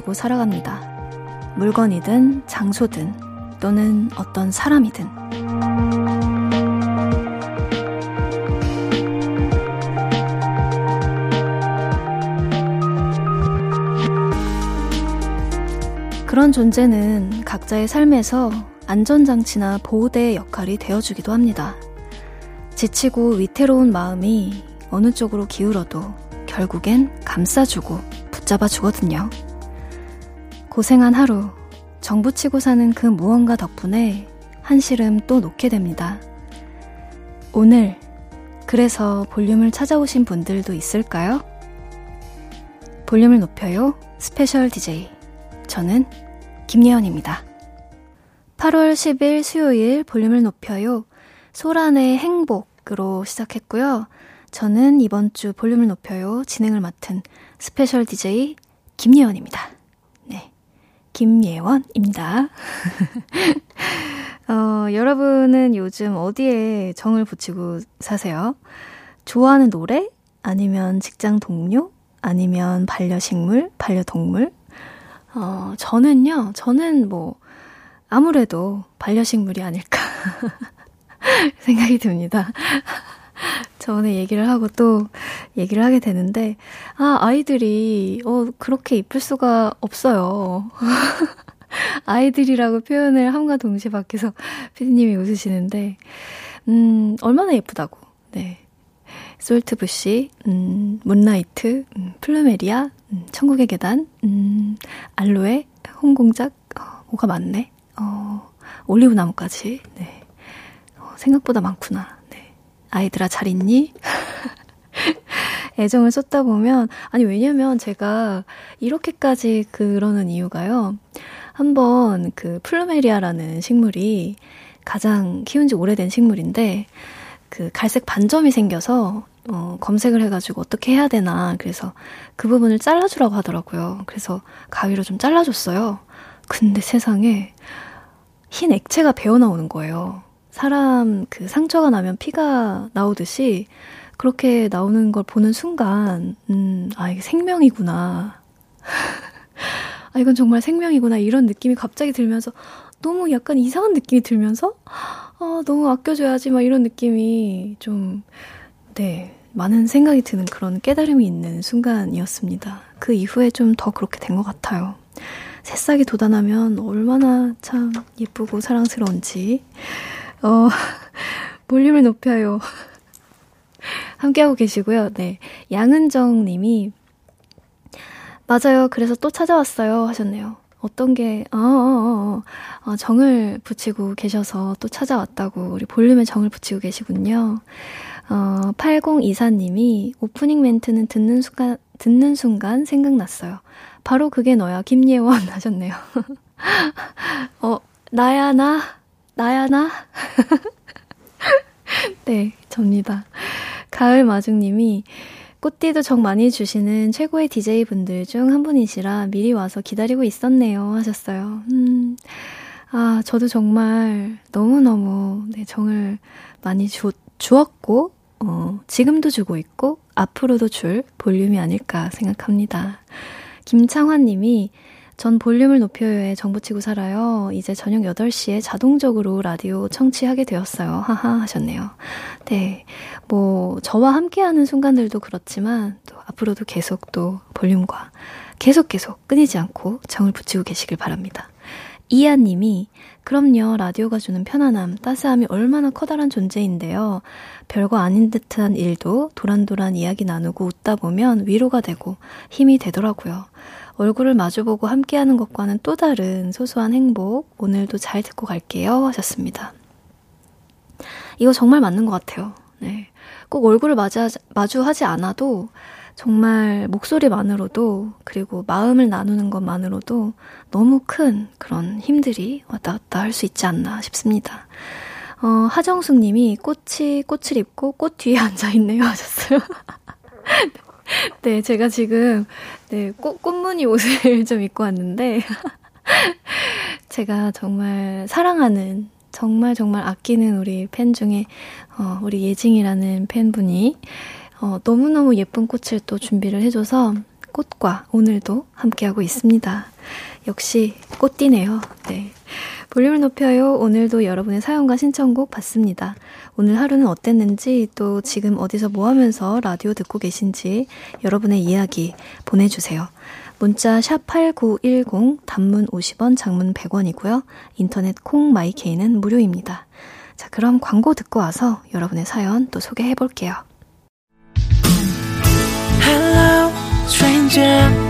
붙이고 살아갑니다. 물건이든 장소든 또는 어떤 사람이든. 그런 존재는 각자의 삶에서 안전장치나 보호대의 역할이 되어주기도 합니다. 지치고 위태로운 마음이 어느 쪽으로 기울어도 결국엔 감싸주고 붙잡아 주거든요. 고생한 하루, 정붙이고 사는 그 무언가 덕분에 한시름 또 놓게 됩니다. 오늘, 그래서 볼륨을 찾아오신 분들도 있을까요? 볼륨을 높여요. special DJ. 저는 김예원입니다. 8월 10일 수요일 볼륨을 높여요. 소란의 행복으로 시작했고요. 저는 이번 주 볼륨을 높여요. 진행을 맡은 special DJ 김예원입니다. 네. 김예원입니다. 어, 여러분은 요즘 어디에 정을 붙이고 사세요? 좋아하는 노래? 아니면 직장 동료? 아니면 반려식물? 반려동물? 어, 저는요, 저는 뭐, 아무래도 반려식물이 아닐까 생각이 듭니다. 저번에 얘기를 하고 또 얘기를 하게 되는데, 아, 아이들이, 어, 그렇게 이쁠 수가 없어요. 아이들이라고 표현을 함과 동시에 밖에서 피디님이 웃으시는데, 음, 얼마나 예쁘다고. 네. 솔트부시, 음, 문라이트, 음, 플루메리아, 음, 천국의 계단, 음, 알로에, 홍공작, 어, 뭐가 많네. 어, 올리브 나무까지. 네. 어, 생각보다 많구나. 네. 아이들아 잘 있니? 애정을 쏟다 보면 아니 왜냐면 제가 이렇게까지 그러는 이유가요. 한번 그 플루메리아라는 식물이 가장 키운 지 오래된 식물인데 그 갈색 반점이 생겨서 어, 검색을 해가지고 어떻게 해야 되나 그래서 그 부분을 잘라주라고 하더라고요. 그래서 가위로 좀 잘라줬어요. 근데 세상에 흰 액체가 배어 나오는 거예요. 사람 그 상처가 나면 피가 나오듯이 그렇게 나오는 걸 보는 순간, 음, 아, 이게 생명이구나. 아, 이건 정말 생명이구나. 이런 느낌이 갑자기 들면서 너무 약간 이상한 느낌이 들면서, 아, 너무 아껴줘야지. 막 이런 느낌이 좀, 네, 많은 생각이 드는 그런 깨달음이 있는 순간이었습니다. 그 이후에 좀 더 그렇게 된 것 같아요. 새싹이 돋아나면 얼마나 참 예쁘고 사랑스러운지. 어, 볼륨을 높여요. 함께하고 계시고요. 네. 양은정 님이, 맞아요. 그래서 또 찾아왔어요. 하셨네요. 어떤 게, 어, 어, 어, 어, 정을 붙이고 계셔서 또 찾아왔다고, 우리 볼륨에 정을 붙이고 계시군요. 어, 8024님이 오프닝 멘트는 듣는 순간, 듣는 순간 생각났어요. 바로 그게 너야, 김예원 하셨네요. 어, 나야, 나? 나야, 나? 네, 접니다. 가을 마중님이 꽃띠도 정 많이 주시는 최고의 DJ분들 중 한 분이시라 미리 와서 기다리고 있었네요. 하셨어요. 음, 아, 저도 정말 너무너무, 네, 정을 많이 주, 주었고, 어, 지금도 주고 있고, 앞으로도 줄 볼륨이 아닐까 생각합니다. 김창환 님이 전 볼륨을 높여요에 정부치고 살아요. 이제 저녁 8시에 자동적으로 라디오 청취하게 되었어요. 하하 하셨네요. 네. 뭐, 저와 함께하는 순간들도 그렇지만, 또 앞으로도 계속 또 볼륨과 계속 계속 끊이지 않고 정을 붙이고 계시길 바랍니다. 이하 님이, 그럼요, 라디오가 주는 편안함, 따스함이 얼마나 커다란 존재인데요. 별거 아닌 듯한 일도 도란도란 이야기 나누고 웃다 보면 위로가 되고 힘이 되더라고요. 얼굴을 마주보고 함께하는 것과는 또 다른 소소한 행복, 오늘도 잘 듣고 갈게요. 하셨습니다. 이거 정말 맞는 것 같아요. 네. 꼭 얼굴을 마주, 마주하지 않아도 정말 목소리만으로도 그리고 마음을 나누는 것만으로도 너무 큰 그런 힘들이 왔다 갔다 할 수 있지 않나 싶습니다. 어, 하정숙 님이 꽃이 꽃을 입고 꽃 뒤에 앉아 있네요 하셨어요. 네, 제가 지금, 네, 꽃, 꽃무늬 옷을 좀 입고 왔는데, 제가 정말 사랑하는, 정말 정말 아끼는 우리 팬 중에, 어, 우리 예징이라는 팬분이, 어, 너무너무 예쁜 꽃을 또 준비를 해줘서 꽃과 오늘도 함께하고 있습니다. 역시 꽃띠네요. 네. 볼륨을 높여요. 오늘도 여러분의 사연과 신청곡 받습니다. 오늘 하루는 어땠는지 또 지금 어디서 뭐 하면서 라디오 듣고 계신지 여러분의 이야기 보내주세요. 문자 샵8910 단문 50원 장문 100원이고요. 인터넷 콩 마이케이는 무료입니다. 자, 그럼 광고 듣고 와서 여러분의 사연 또 소개해 볼게요. Hello, stranger.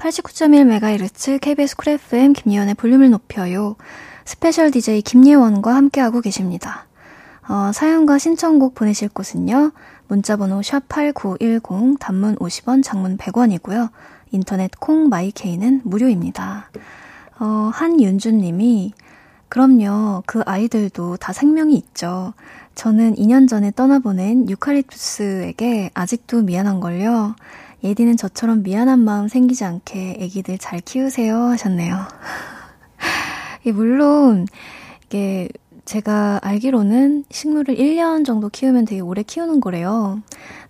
89.1MHz KBS 쿨 FM 김예원의 볼륨을 높여요. special DJ 김예원과 함께하고 계십니다. 어, 사연과 신청곡 보내실 곳은요. 문자번호 샵8910 단문 50원 장문 100원이고요. 인터넷 콩 마이케이는 무료입니다. 어, 한윤주 님이 그럼요. 그 아이들도 다 생명이 있죠. 저는 2년 전에 떠나보낸 유칼립투스에게 아직도 미안한걸요. 예디는 저처럼 미안한 마음 생기지 않게 애기들 잘 키우세요 하셨네요. 물론 이게 제가 알기로는 식물을 1년 정도 키우면 되게 오래 키우는 거래요.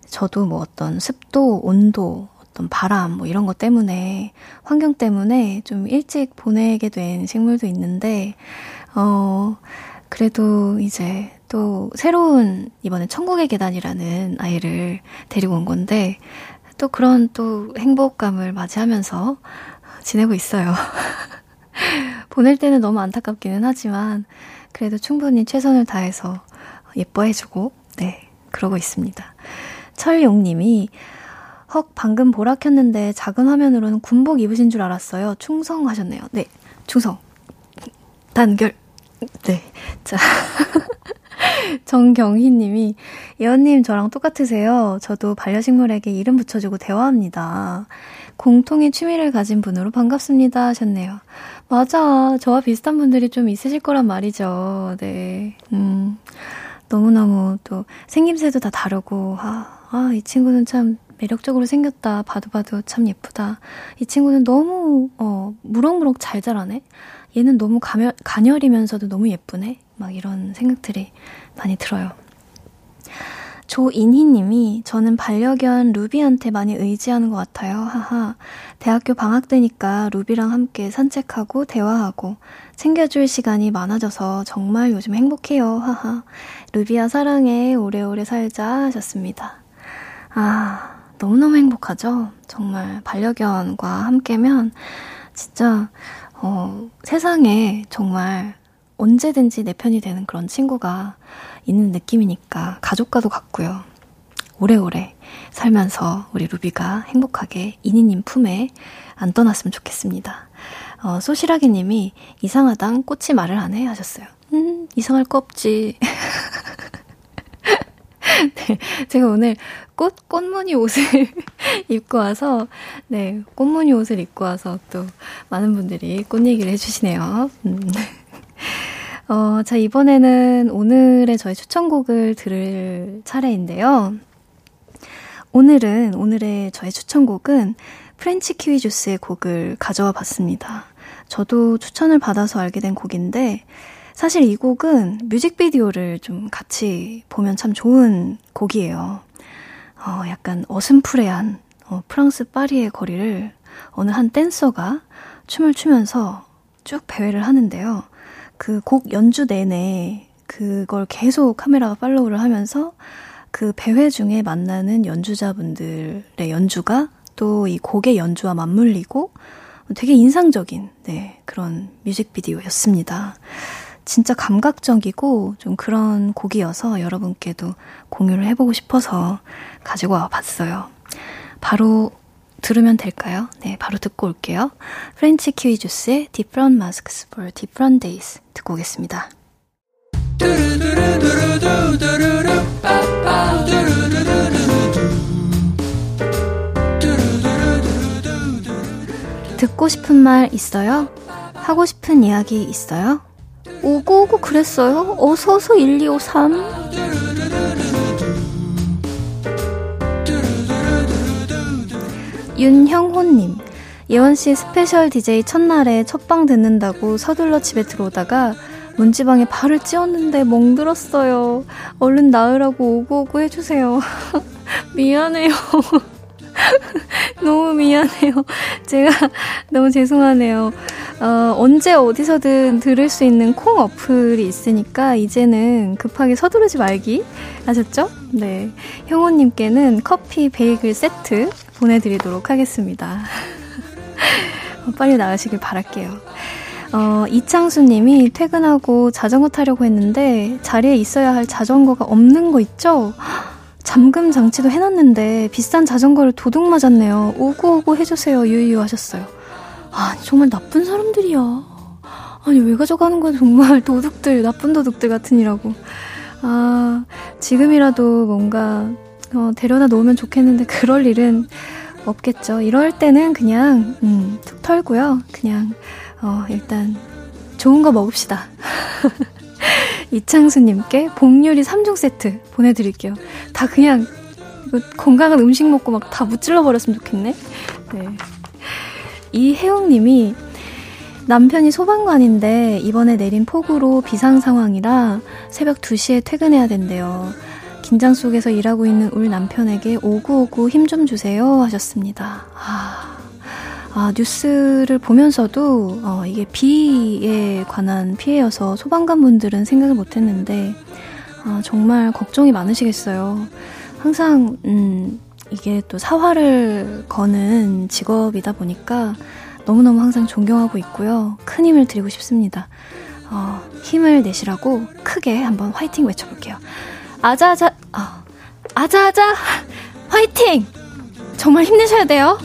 저도 뭐 어떤 습도, 온도, 어떤 바람 뭐 이런 것 때문에 환경 때문에 좀 일찍 보내게 된 식물도 있는데 어 그래도 이제 또 새로운 이번에 천국의 계단이라는 아이를 데리고 온 건데 또 그런 또 행복감을 맞이하면서 지내고 있어요. 보낼 때는 너무 안타깝기는 하지만 그래도 충분히 최선을 다해서 예뻐해주고 네 그러고 있습니다. 철용님이 헉 방금 보라 켰는데 작은 화면으로는 군복 입으신 줄 알았어요. 충성하셨네요. 네 충성 단결 네 자. 정경희 님이, 예언님 저랑 똑같으세요. 저도 반려식물에게 이름 붙여주고 대화합니다. 공통의 취미를 가진 분으로 반갑습니다 하셨네요. 맞아. 저와 비슷한 분들이 좀 있으실 거란 말이죠. 네. 음, 너무너무 또 생김새도 다 다르고, 아, 아, 이 친구는 참 매력적으로 생겼다. 봐도 봐도 참 예쁘다. 이 친구는 너무, 어, 무럭무럭 잘 자라네? 얘는 너무 가멸, 가녀리면서도 너무 예쁘네? 막 이런 생각들이 많이 들어요. 조인희 님이 저는 반려견 루비한테 많이 의지하는 것 같아요. 하하. 대학교 방학 때니까 루비랑 함께 산책하고 대화하고 챙겨줄 시간이 많아져서 정말 요즘 행복해요. 하하. 루비야 사랑해. 오래오래 살자 하셨습니다. 아, 너무너무 행복하죠? 정말 반려견과 함께면 진짜 어, 세상에 정말 언제든지 내 편이 되는 그런 친구가 있는 느낌이니까 가족과도 같고요. 오래오래 살면서 우리 루비가 행복하게 이니님 품에 안 떠났으면 좋겠습니다. 어, 소시라기 님이 이상하당 꽃이 말을 안 해 하셨어요. 음, 이상할 거 없지. 네, 제가 오늘 꽃, 꽃무늬 옷을 입고 와서, 네, 꽃무늬 옷을 입고 와서 또 많은 분들이 꽃 얘기를 해주시네요. 음. 어, 자, 이번에는 오늘의 저의 추천곡을 들을 차례인데요. 오늘은, 오늘의 저의 추천곡은 French Kiwi Juice의 곡을 가져와 봤습니다. 저도 추천을 받아서 알게 된 곡인데, 사실 이 곡은 뮤직비디오를 좀 같이 보면 참 좋은 곡이에요. 어, 약간 어슴푸레한 어, 프랑스 파리의 거리를 어느 한 댄서가 춤을 추면서 쭉 배회를 하는데요. 그 곡 연주 내내 그걸 계속 카메라가 follow를 하면서 그 배회 중에 만나는 연주자분들의 연주가 또 이 곡의 연주와 맞물리고 되게 인상적인 네, 그런 뮤직비디오였습니다. 진짜 감각적이고 좀 그런 곡이어서 여러분께도 공유를 해보고 싶어서 가지고 와 봤어요. 바로 들으면 될까요? 네, 바로 듣고 올게요. French Kiwi Juice의 Different Masks for Different Days 듣고 오겠습니다. 듣고 싶은 말 있어요? 하고 싶은 이야기 있어요? 오구오구 그랬어요? 어서서 1253 윤형호님, 예원씨 special DJ 첫날에 첫방 듣는다고 서둘러 집에 들어오다가 문지방에 발을 찧었는데 멍들었어요. 얼른 나으라고 오구오구 해주세요. 미안해요. 너무 미안해요. 제가 너무 죄송하네요. 어, 언제 어디서든 들을 수 있는 콩 어플이 있으니까 이제는 급하게 서두르지 말기. 아셨죠? 네. 형호님께는 커피 베이글 세트 보내드리도록 하겠습니다. 빨리 나으시길 바랄게요. 어, 이창수 님이 퇴근하고 자전거 타려고 했는데 자리에 있어야 할 자전거가 없는 거 있죠? 잠금 장치도 해놨는데 비싼 자전거를 도둑 맞았네요. 오구오구 해주세요. 유유 하셨어요. 아, 정말 나쁜 사람들이야. 아니, 왜 가져가는 거야, 정말. 도둑들, 나쁜 도둑들 같으니라고. 아, 지금이라도 뭔가, 어, 데려다 놓으면 좋겠는데, 그럴 일은 없겠죠. 이럴 때는 그냥, 음, 툭 털고요. 그냥, 어, 일단, 좋은 거 먹읍시다. 이창수님께 복요리 3종 세트 보내드릴게요. 다 그냥 건강한 음식 먹고 막 다 무찔러 버렸으면 좋겠네. 네. 이혜웅님이 남편이 소방관인데 이번에 내린 폭우로 비상 상황이라 새벽 2시에 퇴근해야 된대요. 긴장 속에서 일하고 있는 울 남편에게 오구오구 힘 좀 주세요 하셨습니다. 아. 아, 뉴스를 보면서도 어, 이게 비에 관한 피해여서 소방관 분들은 생각을 못 했는데 아, 정말 걱정이 많으시겠어요. 항상 음, 이게 또 사활을 거는 직업이다 보니까 너무너무 항상 존경하고 있고요. 큰 힘을 드리고 싶습니다. 어, 힘을 내시라고 크게 한번 화이팅 외쳐볼게요. 아자아자, 아, 아자아자, 화이팅! 정말 힘내셔야 돼요.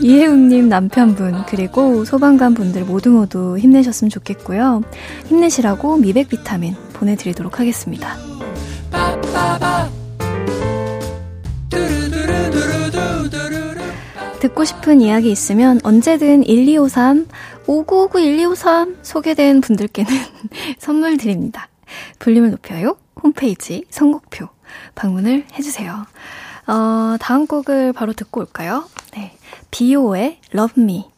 이혜웅님 남편분 그리고 소방관 분들 모두 모두 힘내셨으면 좋겠고요. 힘내시라고 미백 비타민 보내드리도록 하겠습니다. 듣고 싶은 이야기 있으면 언제든 1253, 5959-1253 소개된 분들께는 선물 드립니다. 볼륨을 높여요. 홈페이지 선곡표 방문을 해주세요. 어, 다음 곡을 바로 듣고 올까요? 네. 비오의 Love Me.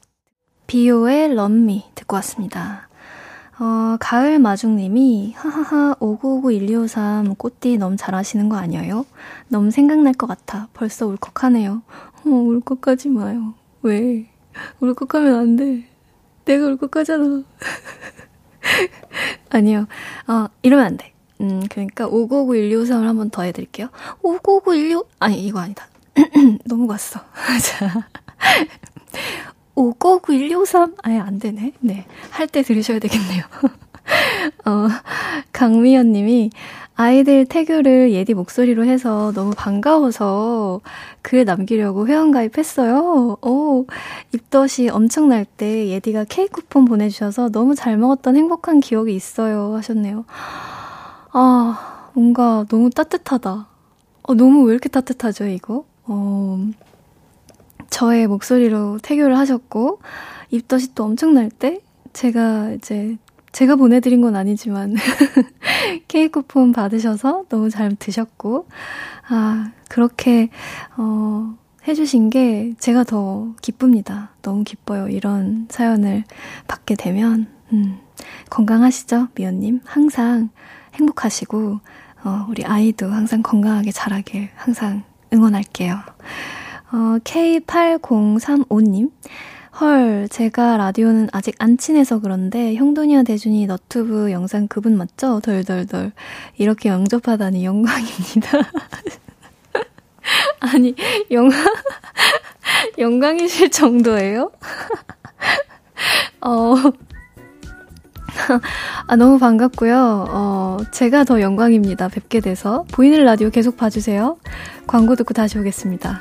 비오의 Love Me 듣고 왔습니다. 어, 가을 마중님이, 하하하, 5959-1253 꽃띠 너무 잘하시는 거 아니에요? 너무 생각날 것 같아. 벌써 울컥하네요. 어, 울컥하지 마요. 왜? 울컥하면 안 돼. 내가 울컥하잖아. 아니요. 어, 이러면 안 돼. 음, 그러니까 5959-1253을 한 번 더 해드릴게요. 5959-12, 아니, 이거 아니다. 너무 갔어. 자. 5959-1253? 아예 안 되네. 네. 할 때 들으셔야 되겠네요. 어, 강미연 님이 아이들 태교를 예디 목소리로 해서 너무 반가워서 글 남기려고 회원가입했어요. 오, 입덧이 엄청 날 때 예디가 케이크 쿠폰 보내주셔서 너무 잘 먹었던 행복한 기억이 있어요. 하셨네요. 아, 뭔가 너무 따뜻하다. 어, 너무 왜 이렇게 따뜻하죠, 이거? 어, 저의 목소리로 태교를 하셨고, 입덧이 또 엄청 날 때, 제가 이제, 제가 보내드린 건 아니지만, 케이크 쿠폰 받으셔서 너무 잘 드셨고, 아, 그렇게, 어, 해주신 게 제가 더 기쁩니다. 너무 기뻐요. 이런 사연을 받게 되면, 음, 건강하시죠, 미연님? 항상 행복하시고, 어, 우리 아이도 항상 건강하게 자라길 항상 응원할게요. 어, K8035님. 헐, 제가 라디오는 아직 안 친해서 그런데 형돈이와 대준이 너튜브 영상 그분 맞죠? 덜덜덜. 이렇게 영접하다니 영광입니다. 아니, 영광, 영광이실 정도예요? 어, 아, 너무 반갑고요. 어, 제가 더 영광입니다. 뵙게 돼서. 보이는 라디오 계속 봐주세요. 광고 듣고 다시 오겠습니다.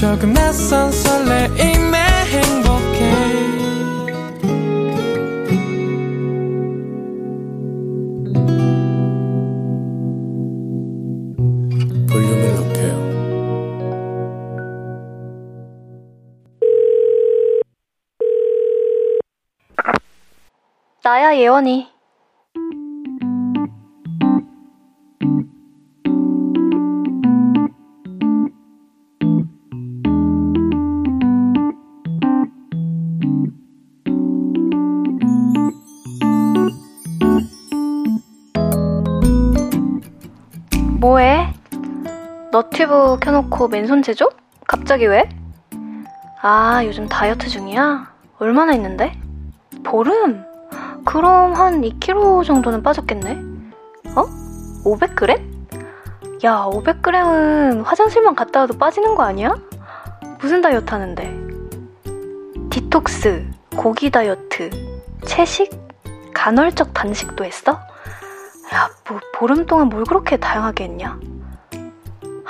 조금 낯선 설레임에 행복해 볼륨을 높여요 나야, 예원이. 너튜브 켜놓고 맨손 제조? 갑자기 왜? 아, 요즘 다이어트 중이야? 얼마나 있는데? 보름? 그럼 한 2kg 정도는 빠졌겠네? 어? 500g? 야, 500g은 화장실만 갔다 와도 빠지는 거 아니야? 무슨 다이어트 하는데? 디톡스, 고기 다이어트, 채식, 간헐적 단식도 했어? 야, 뭐, 보름 동안 뭘 그렇게 다양하게 했냐?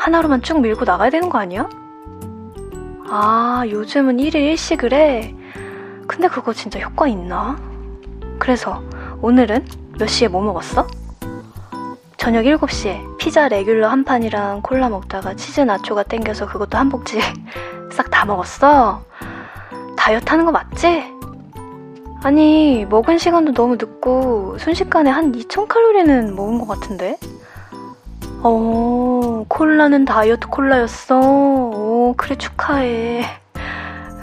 하나로만 쭉 밀고 나가야 되는 거 아니야? 아, 요즘은 1일 1식을 해. 근데 그거 진짜 효과 있나? 그래서 오늘은 몇 시에 뭐 먹었어? 저녁 7시에 피자 레귤러 한 판이랑 콜라 먹다가 치즈 나초가 땡겨서 그것도 한 복지 싹 다 먹었어? 다이어트 하는 거 맞지? 아니, 먹은 시간도 너무 늦고 순식간에 한 2000칼로리는 먹은 것 같은데? 어, 콜라는 다이어트 콜라였어. 오, 그래, 축하해.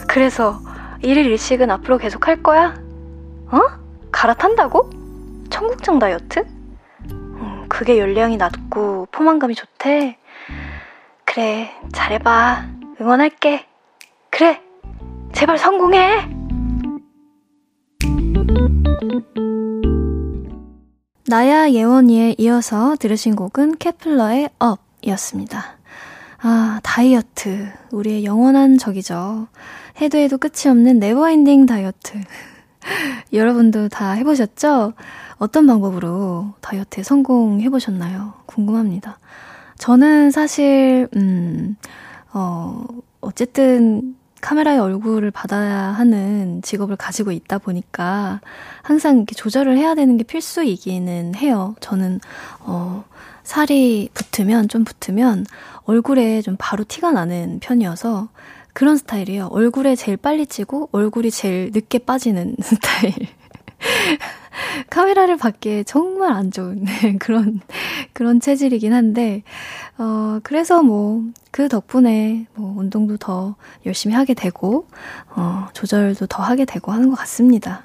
그래서 1일 1식은 앞으로 계속 할 거야? 어? 갈아탄다고? 청국장 다이어트? 음, 그게 열량이 낮고 포만감이 좋대. 그래, 잘해봐. 응원할게. 그래, 제발 성공해! 나야 예원이에 이어서 들으신 곡은 케플러의 Up이었습니다. 아, 다이어트. 우리의 영원한 적이죠. 해도 해도 끝이 없는 never ending 다이어트. 여러분도 다 해보셨죠? 어떤 방법으로 다이어트에 성공해보셨나요? 궁금합니다. 저는 사실, 음, 어, 어쨌든 카메라의 얼굴을 받아야 하는 직업을 가지고 있다 보니까 항상 이렇게 조절을 해야 되는 게 필수이기는 해요. 저는, 어, 살이 붙으면, 좀 붙으면 얼굴에 좀 바로 티가 나는 편이어서 그런 스타일이에요. 얼굴에 제일 빨리 찌고 얼굴이 제일 늦게 빠지는 스타일. 카메라를 받기에 정말 안 좋은 그런 그런 체질이긴 한데 어 그래서 뭐 그 덕분에 뭐 운동도 더 열심히 하게 되고 어 조절도 더 하게 되고 하는 것 같습니다.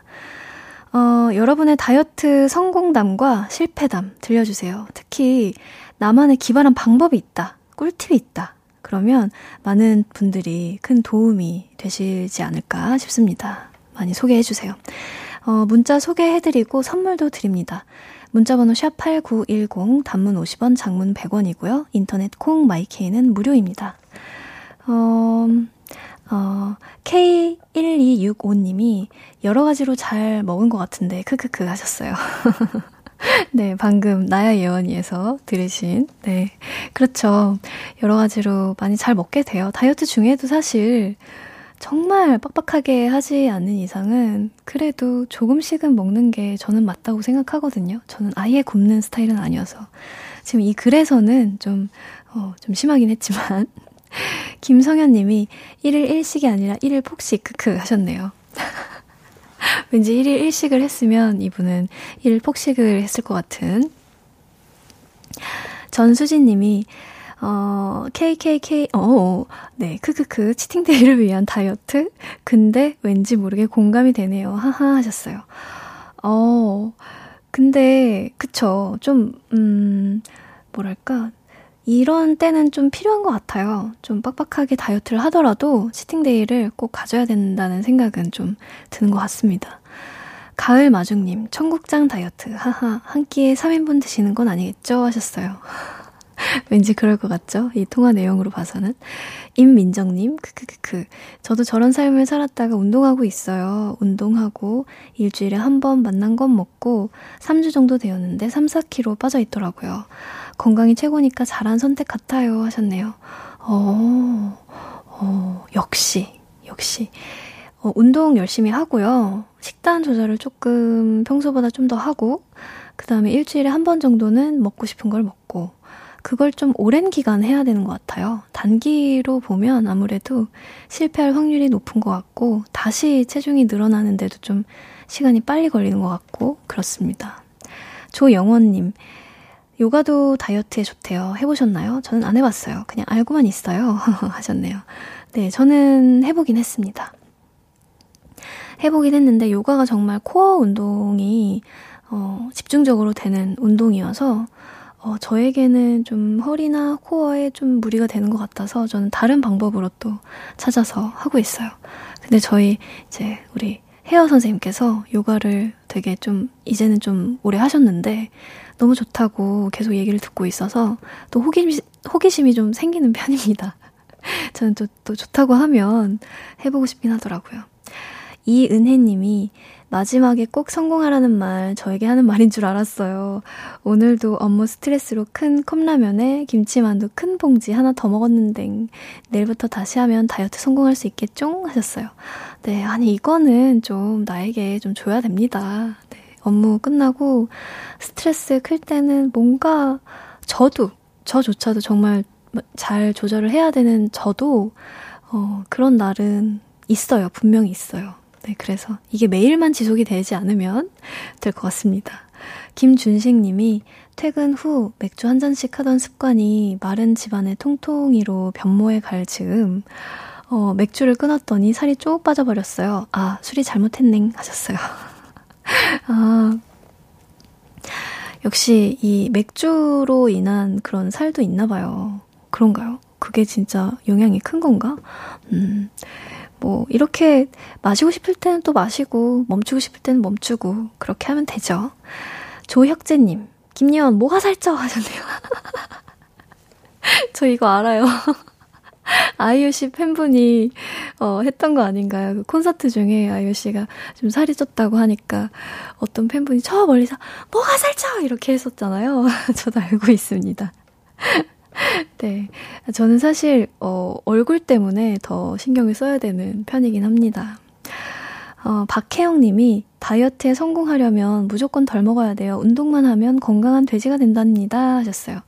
어 여러분의 다이어트 성공담과 실패담 들려주세요. 특히 나만의 기발한 방법이 있다. 꿀팁이 있다. 그러면 많은 분들이 큰 도움이 되시지 않을까 싶습니다. 많이 소개해 주세요. 어, 문자 소개해드리고 선물도 드립니다. 문자번호 샵8910, 단문 50원, 장문 100원이고요. 인터넷 콩, 마이케이는 무료입니다. 어, 어, K1265님이 여러 가지로 잘 먹은 것 같은데, 크크크 하셨어요. 네, 방금 나야 예언이에서 들으신, 네. 그렇죠. 여러 가지로 많이 잘 먹게 돼요. 다이어트 중에도 사실 정말 빡빡하게 하지 않는 이상은 그래도 조금씩은 먹는 게 저는 맞다고 생각하거든요. 저는 아예 굶는 스타일은 아니어서. 지금 이 글에서는 좀, 어, 좀 심하긴 했지만. 김성현 님이 1일 1식이 아니라 1일 폭식, 크크 하셨네요. 왠지 1일 1식을 했으면 이분은 1일 폭식을 했을 것 같은. 전수진 님이, 어, KKK, 어, 네, 크크크, 치팅데이를 위한 다이어트? 근데 왠지 모르게 공감이 되네요. 하하 하셨어요. 어, 근데, 그쵸. 좀, 음, 뭐랄까. 이런 때는 좀 필요한 것 같아요. 좀 빡빡하게 다이어트를 하더라도 치팅데이를 꼭 가져야 된다는 생각은 좀 드는 것 같습니다. 가을 마중님, 청국장 다이어트. 하하, 한 끼에 3인분 드시는 건 아니겠죠? 하셨어요. 왠지 그럴 것 같죠? 이 통화 내용으로 봐서는. 임민정님, 크크크크. 저도 저런 삶을 살았다가 운동하고 있어요. 운동하고 일주일에 한 번 만난 건 먹고 3주 정도 되었는데 3, 4kg 빠져 있더라고요. 건강이 최고니까 잘한 선택 같아요. 하셨네요. 어, 어, 역시, 역시. 어, 운동 열심히 하고요. 식단 조절을 조금 평소보다 좀 더 하고, 그 다음에 일주일에 한 번 정도는 먹고 싶은 걸 먹고, 그걸 좀 오랜 기간 해야 되는 것 같아요. 단기로 보면 아무래도 실패할 확률이 높은 것 같고, 다시 체중이 늘어나는데도 좀 시간이 빨리 걸리는 것 같고, 그렇습니다. 조영원님, 요가도 다이어트에 좋대요. 해보셨나요? 저는 안 해봤어요. 그냥 알고만 있어요. 하셨네요. 네, 저는 해보긴 했습니다. 해보긴 했는데 요가가 정말 코어 운동이 어, 집중적으로 되는 운동이어서 어, 저에게는 좀 허리나 코어에 좀 무리가 되는 것 같아서 저는 다른 방법으로 또 찾아서 하고 있어요. 근데 저희 이제 우리 헤어 선생님께서 요가를 되게 좀 이제는 좀 오래 하셨는데 너무 좋다고 계속 얘기를 듣고 있어서 또 호기심, 호기심이 좀 생기는 편입니다. 저는 또, 또 좋다고 하면 해보고 싶긴 하더라고요. 이은혜님이 마지막에 꼭 성공하라는 말 저에게 하는 말인 줄 알았어요. 오늘도 업무 스트레스로 큰 컵라면에 김치만두 큰 봉지 하나 더 먹었는데 내일부터 다시 하면 다이어트 성공할 수 있겠죠? 하셨어요. 네, 아니 이거는 좀 나에게 좀 줘야 됩니다. 네, 업무 끝나고 스트레스 클 때는 뭔가 저도 저조차도 정말 잘 조절을 해야 되는 저도 어, 그런 날은 있어요. 분명히 있어요. 네, 그래서 이게 매일만 지속이 되지 않으면 될 것 같습니다. 김준식 님이 퇴근 후 맥주 한 잔씩 하던 습관이 마른 집안의 통통이로 변모해 갈 즈음, 어, 맥주를 끊었더니 살이 쭉 빠져버렸어요. 아, 술이 잘못했넹 하셨어요. 아, 역시 이 맥주로 인한 그런 살도 있나 봐요. 그런가요? 그게 진짜 영향이 큰 건가? 음, 뭐, 이렇게 마시고 싶을 때는 또 마시고, 멈추고 싶을 때는 멈추고, 그렇게 하면 되죠. 조혁재님, 김예원, 뭐가 살쪄? 하셨네요. 저 이거 알아요. 아이유 씨 팬분이 어, 했던 거 아닌가요? 그 콘서트 중에 아이유 씨가 좀 살이 쪘다고 하니까 어떤 팬분이 저 멀리서 뭐가 살쪄 이렇게 했었잖아요. 저도 알고 있습니다. 네. 저는 사실, 어, 얼굴 때문에 더 신경을 써야 되는 편이긴 합니다. 어, 박혜영 님이 다이어트에 성공하려면 무조건 덜 먹어야 돼요. 운동만 하면 건강한 돼지가 된답니다. 하셨어요.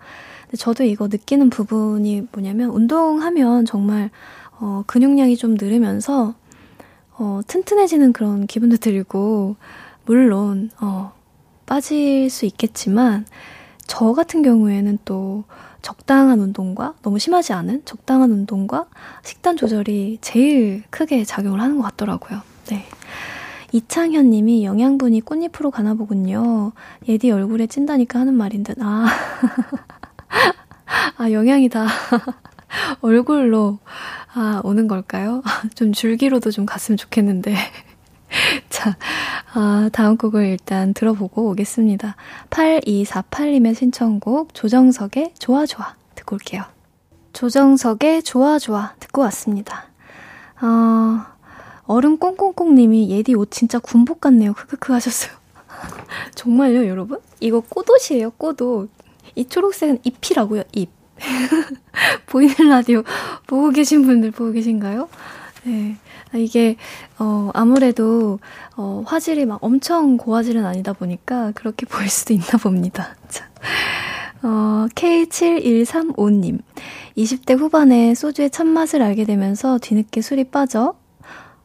근데 저도 이거 느끼는 부분이 뭐냐면, 운동하면 정말, 어, 근육량이 좀 늘으면서, 어, 튼튼해지는 그런 기분도 들고, 물론, 어, 빠질 수 있겠지만, 저 같은 경우에는 또, 적당한 운동과 너무 심하지 않은 적당한 운동과 식단 조절이 제일 크게 작용을 하는 것 같더라고요. 네. 이창현 님이 영양분이 꽃잎으로 가나 보군요. 예디 얼굴에 찐다니까 하는 말인 듯. 아. 아, 영양이 다 얼굴로 아, 오는 걸까요? 좀 줄기로도 좀 갔으면 좋겠는데. 자, 아, 다음 곡을 일단 들어보고 오겠습니다. 8248님의 신청곡 조정석의 좋아 좋아 듣고 올게요. 조정석의 좋아 좋아 듣고 왔습니다. 어, 얼음 꽁꽁꽁님이 예디 옷 진짜 군복 같네요. 크크크 하셨어요. 정말요, 여러분? 이거 꽃옷이에요, 꽃옷. 이 초록색은 잎이라고요, 잎. 보이는 라디오 보고 계신 분들 보고 계신가요? 네. 이게, 어, 아무래도, 어, 화질이 막 엄청 고화질은 아니다 보니까 그렇게 보일 수도 있나 봅니다. 자. 어, K7135님. 20대 후반에 소주의 참맛을 알게 되면서 뒤늦게 술이 빠져,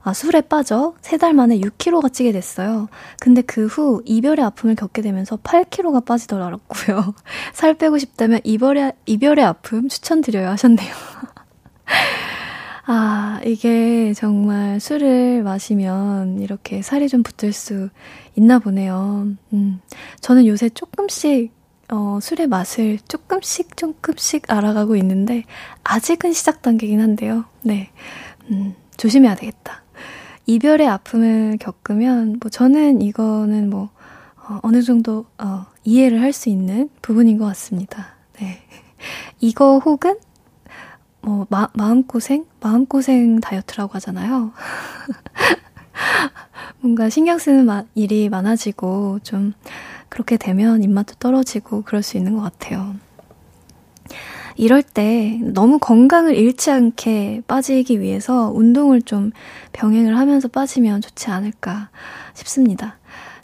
아, 술에 빠져 세 달 만에 6kg가 찌게 됐어요. 근데 그 후 이별의 아픔을 겪게 되면서 8kg가 빠지더라고요. 살 빼고 싶다면 이별의, 이별의 아픔 추천드려요 하셨네요. 아, 이게 정말 술을 마시면 이렇게 살이 좀 붙을 수 있나 보네요. 음, 저는 요새 조금씩, 어, 술의 맛을 조금씩 조금씩 알아가고 있는데, 아직은 시작 단계긴 한데요. 네. 음, 조심해야 되겠다. 이별의 아픔을 겪으면, 뭐, 저는 이거는 뭐, 어, 어느 정도, 어, 이해를 할 수 있는 부분인 것 같습니다. 네. 이거 혹은, 뭐, 마, 마음고생? 마음고생 다이어트라고 하잖아요. 뭔가 신경 쓰는 마, 일이 많아지고, 좀, 그렇게 되면 입맛도 떨어지고, 그럴 수 있는 것 같아요. 이럴 때 너무 건강을 잃지 않게 빠지기 위해서 운동을 좀 병행을 하면서 빠지면 좋지 않을까 싶습니다.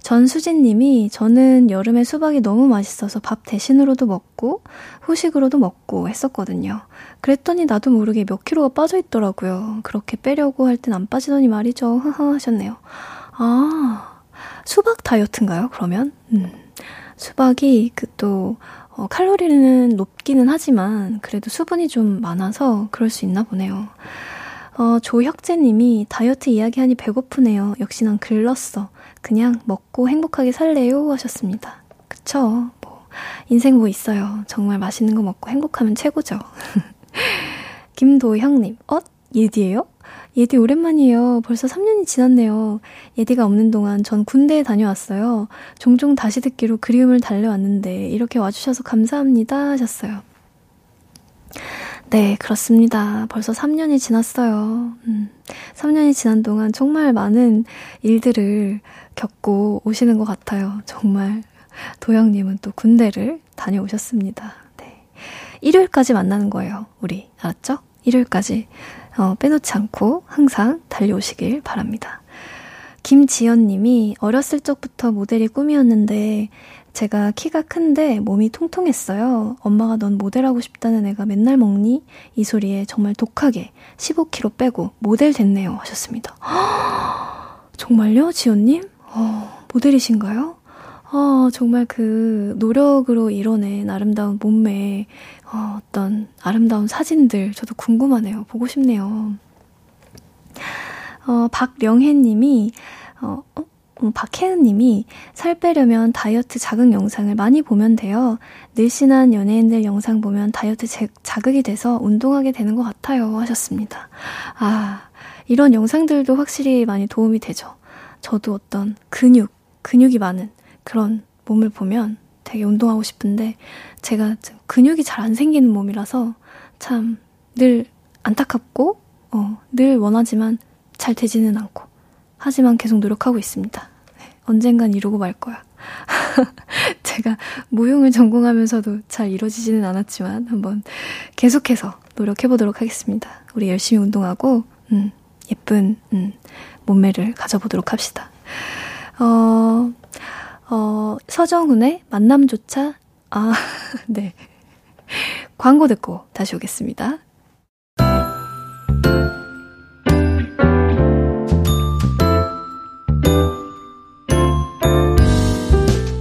전수진 님이 저는 여름에 수박이 너무 맛있어서 밥 대신으로도 먹고 후식으로도 먹고 했었거든요. 그랬더니 나도 모르게 몇 킬로가 빠져 있더라고요. 그렇게 빼려고 할 땐 안 빠지더니 말이죠. 하하 하셨네요. 아, 수박 다이어트인가요, 그러면? 음. 수박이 그또 어, 칼로리는 높기는 하지만 그래도 수분이 좀 많아서 그럴 수 있나 보네요. 어, 조혁재님이 다이어트 이야기하니 배고프네요. 역시 난 글렀어. 그냥 먹고 행복하게 살래요 하셨습니다. 그쵸? 뭐 인생 뭐 있어요. 정말 맛있는 거 먹고 행복하면 최고죠. 김도형님, 어? 예디예요? 예디 오랜만이에요. 벌써 3년이 지났네요. 예디가 없는 동안 전 군대에 다녀왔어요. 종종 다시 듣기로 그리움을 달래왔는데 이렇게 와주셔서 감사합니다 하셨어요. 네, 그렇습니다. 벌써 3년이 지났어요. 음, 3년이 지난 동안 정말 많은 일들을 겪고 오시는 것 같아요. 정말 도영님은 또 군대를 다녀오셨습니다. 네. 일요일까지 만나는 거예요. 우리 알았죠? 일요일까지 어, 빼놓지 않고 항상 달려오시길 바랍니다. 김지연 님이 어렸을 적부터 모델이 꿈이었는데 제가 키가 큰데 몸이 통통했어요. 엄마가 넌 모델하고 싶다는 애가 맨날 먹니? 이 소리에 정말 독하게 15kg 빼고 모델 됐네요. 하셨습니다. 정말요, 지연님? 어, 모델이신가요? 어, 정말 그 노력으로 이뤄낸 아름다운 몸매, 어, 어떤 아름다운 사진들 저도 궁금하네요. 보고 싶네요. 어, 박령혜 님이 어, 어? 음, 박혜은님이 살 빼려면 다이어트 자극 영상을 많이 보면 돼요. 늘씬한 연예인들 영상 보면 다이어트 제, 자극이 돼서 운동하게 되는 것 같아요. 하셨습니다. 아, 이런 영상들도 확실히 많이 도움이 되죠. 저도 어떤 근육, 근육이 많은 그런 몸을 보면 되게 운동하고 싶은데 제가 근육이 잘 안 생기는 몸이라서 참 늘 안타깝고 어, 늘 원하지만 잘 되지는 않고 하지만 계속 노력하고 있습니다. 네, 언젠간 이루고 말 거야. 제가 무용을 전공하면서도 잘 이루어지지는 않았지만 한번 계속해서 노력해 보도록 하겠습니다. 우리 열심히 운동하고 음, 예쁜 음, 몸매를 가져보도록 합시다. 어, 어, 서정훈의 만남조차, 아, 네. 광고 듣고 다시 오겠습니다.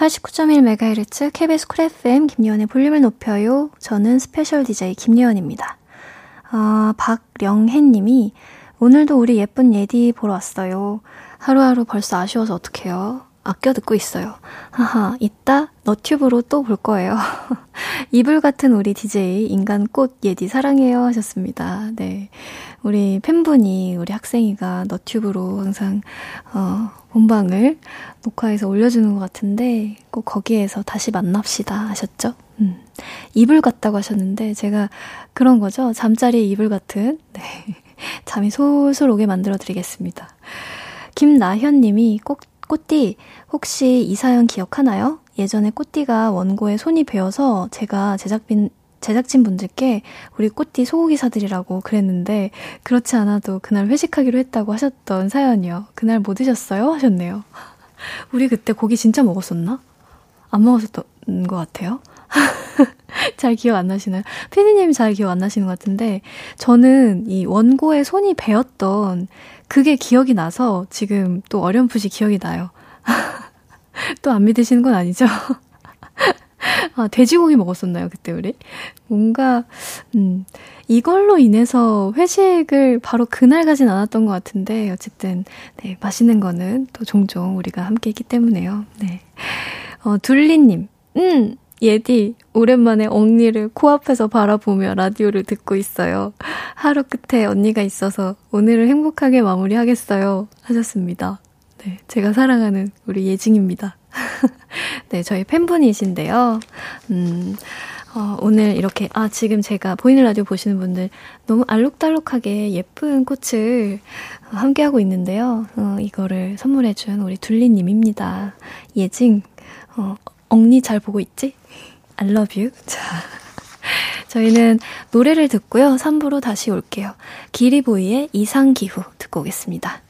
89.1MHz KBS 쿨 FM 김예원의 볼륨을 높여요. 저는 special DJ 김예원입니다. 아, 박령혜 님이 오늘도 우리 예쁜 예디 보러 왔어요. 하루하루 벌써 아쉬워서 어떡해요. 아껴 듣고 있어요. 하하, 이따 너튜브로 또 볼 거예요. 이불 같은 우리 DJ 인간 꽃 예디 사랑해요 하셨습니다. 네. 우리 팬분이 우리 학생이가 너튜브로 항상 어 본방을 녹화해서 올려주는 것 같은데 꼭 거기에서 다시 만납시다 하셨죠? 음. 이불 같다고 하셨는데 제가 그런 거죠. 잠자리에 이불 같은 네. 잠이 솔솔 오게 만들어 드리겠습니다. 김나현 님이 꼭 꽃띠 혹시 이 사연 기억하나요? 예전에 꽃띠가 원고에 손이 베어서 제가 제작빈 제작진 분들께 우리 꽃띠 소고기 사드리라고 그랬는데 그렇지 않아도 그날 회식하기로 했다고 하셨던 사연이요. 그날 뭐 드셨어요? 하셨네요. 우리 그때 고기 진짜 먹었었나? 안 먹었었던 것 같아요. 잘 기억 안 나시나요? 피디님이 잘 기억 안 나시는 것 같은데, 저는 이 원고에 손이 베었던 그게 기억이 나서 지금 또 어렴풋이 기억이 나요. 또 안 믿으시는 건 아니죠? 아, 돼지고기 먹었었나요, 그때 우리? 뭔가, 음, 이걸로 인해서 회식을 바로 그날 가진 않았던 것 같은데, 어쨌든, 네, 맛있는 거는 또 종종 우리가 함께 했기 때문에요. 네. 어, 둘리님, 음, 예디, 오랜만에 언니를 코앞에서 바라보며 라디오를 듣고 있어요. 하루 끝에 언니가 있어서 오늘을 행복하게 마무리하겠어요. 하셨습니다. 네, 제가 사랑하는 우리 예징입니다. 네, 저희 팬분이신데요. 음, 어, 오늘 이렇게, 아, 지금 제가 보이는 라디오 보시는 분들 너무 알록달록하게 예쁜 꽃을 함께하고 있는데요. 어, 이거를 선물해준 우리 둘리님입니다. 예징, 어, 엉니 잘 보고 있지? I love you. 자. 저희는 노래를 듣고요. 3부로 다시 올게요. 기리보이의 이상기후 듣고 오겠습니다.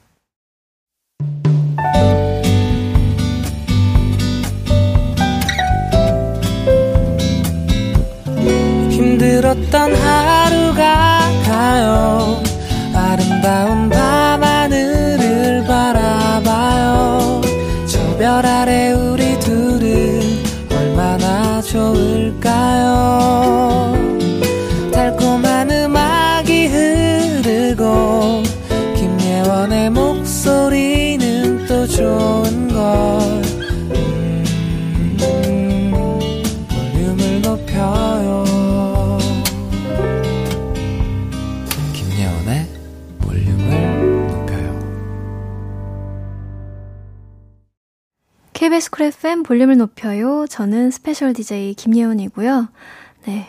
힘들었던 하루가 가요. 아름다운 밤하늘을 바라봐요. 저 별 아래 우리 좋을 KBS 쿨 FM 볼륨을 높여요. 저는 special DJ 김예원이고요. 네.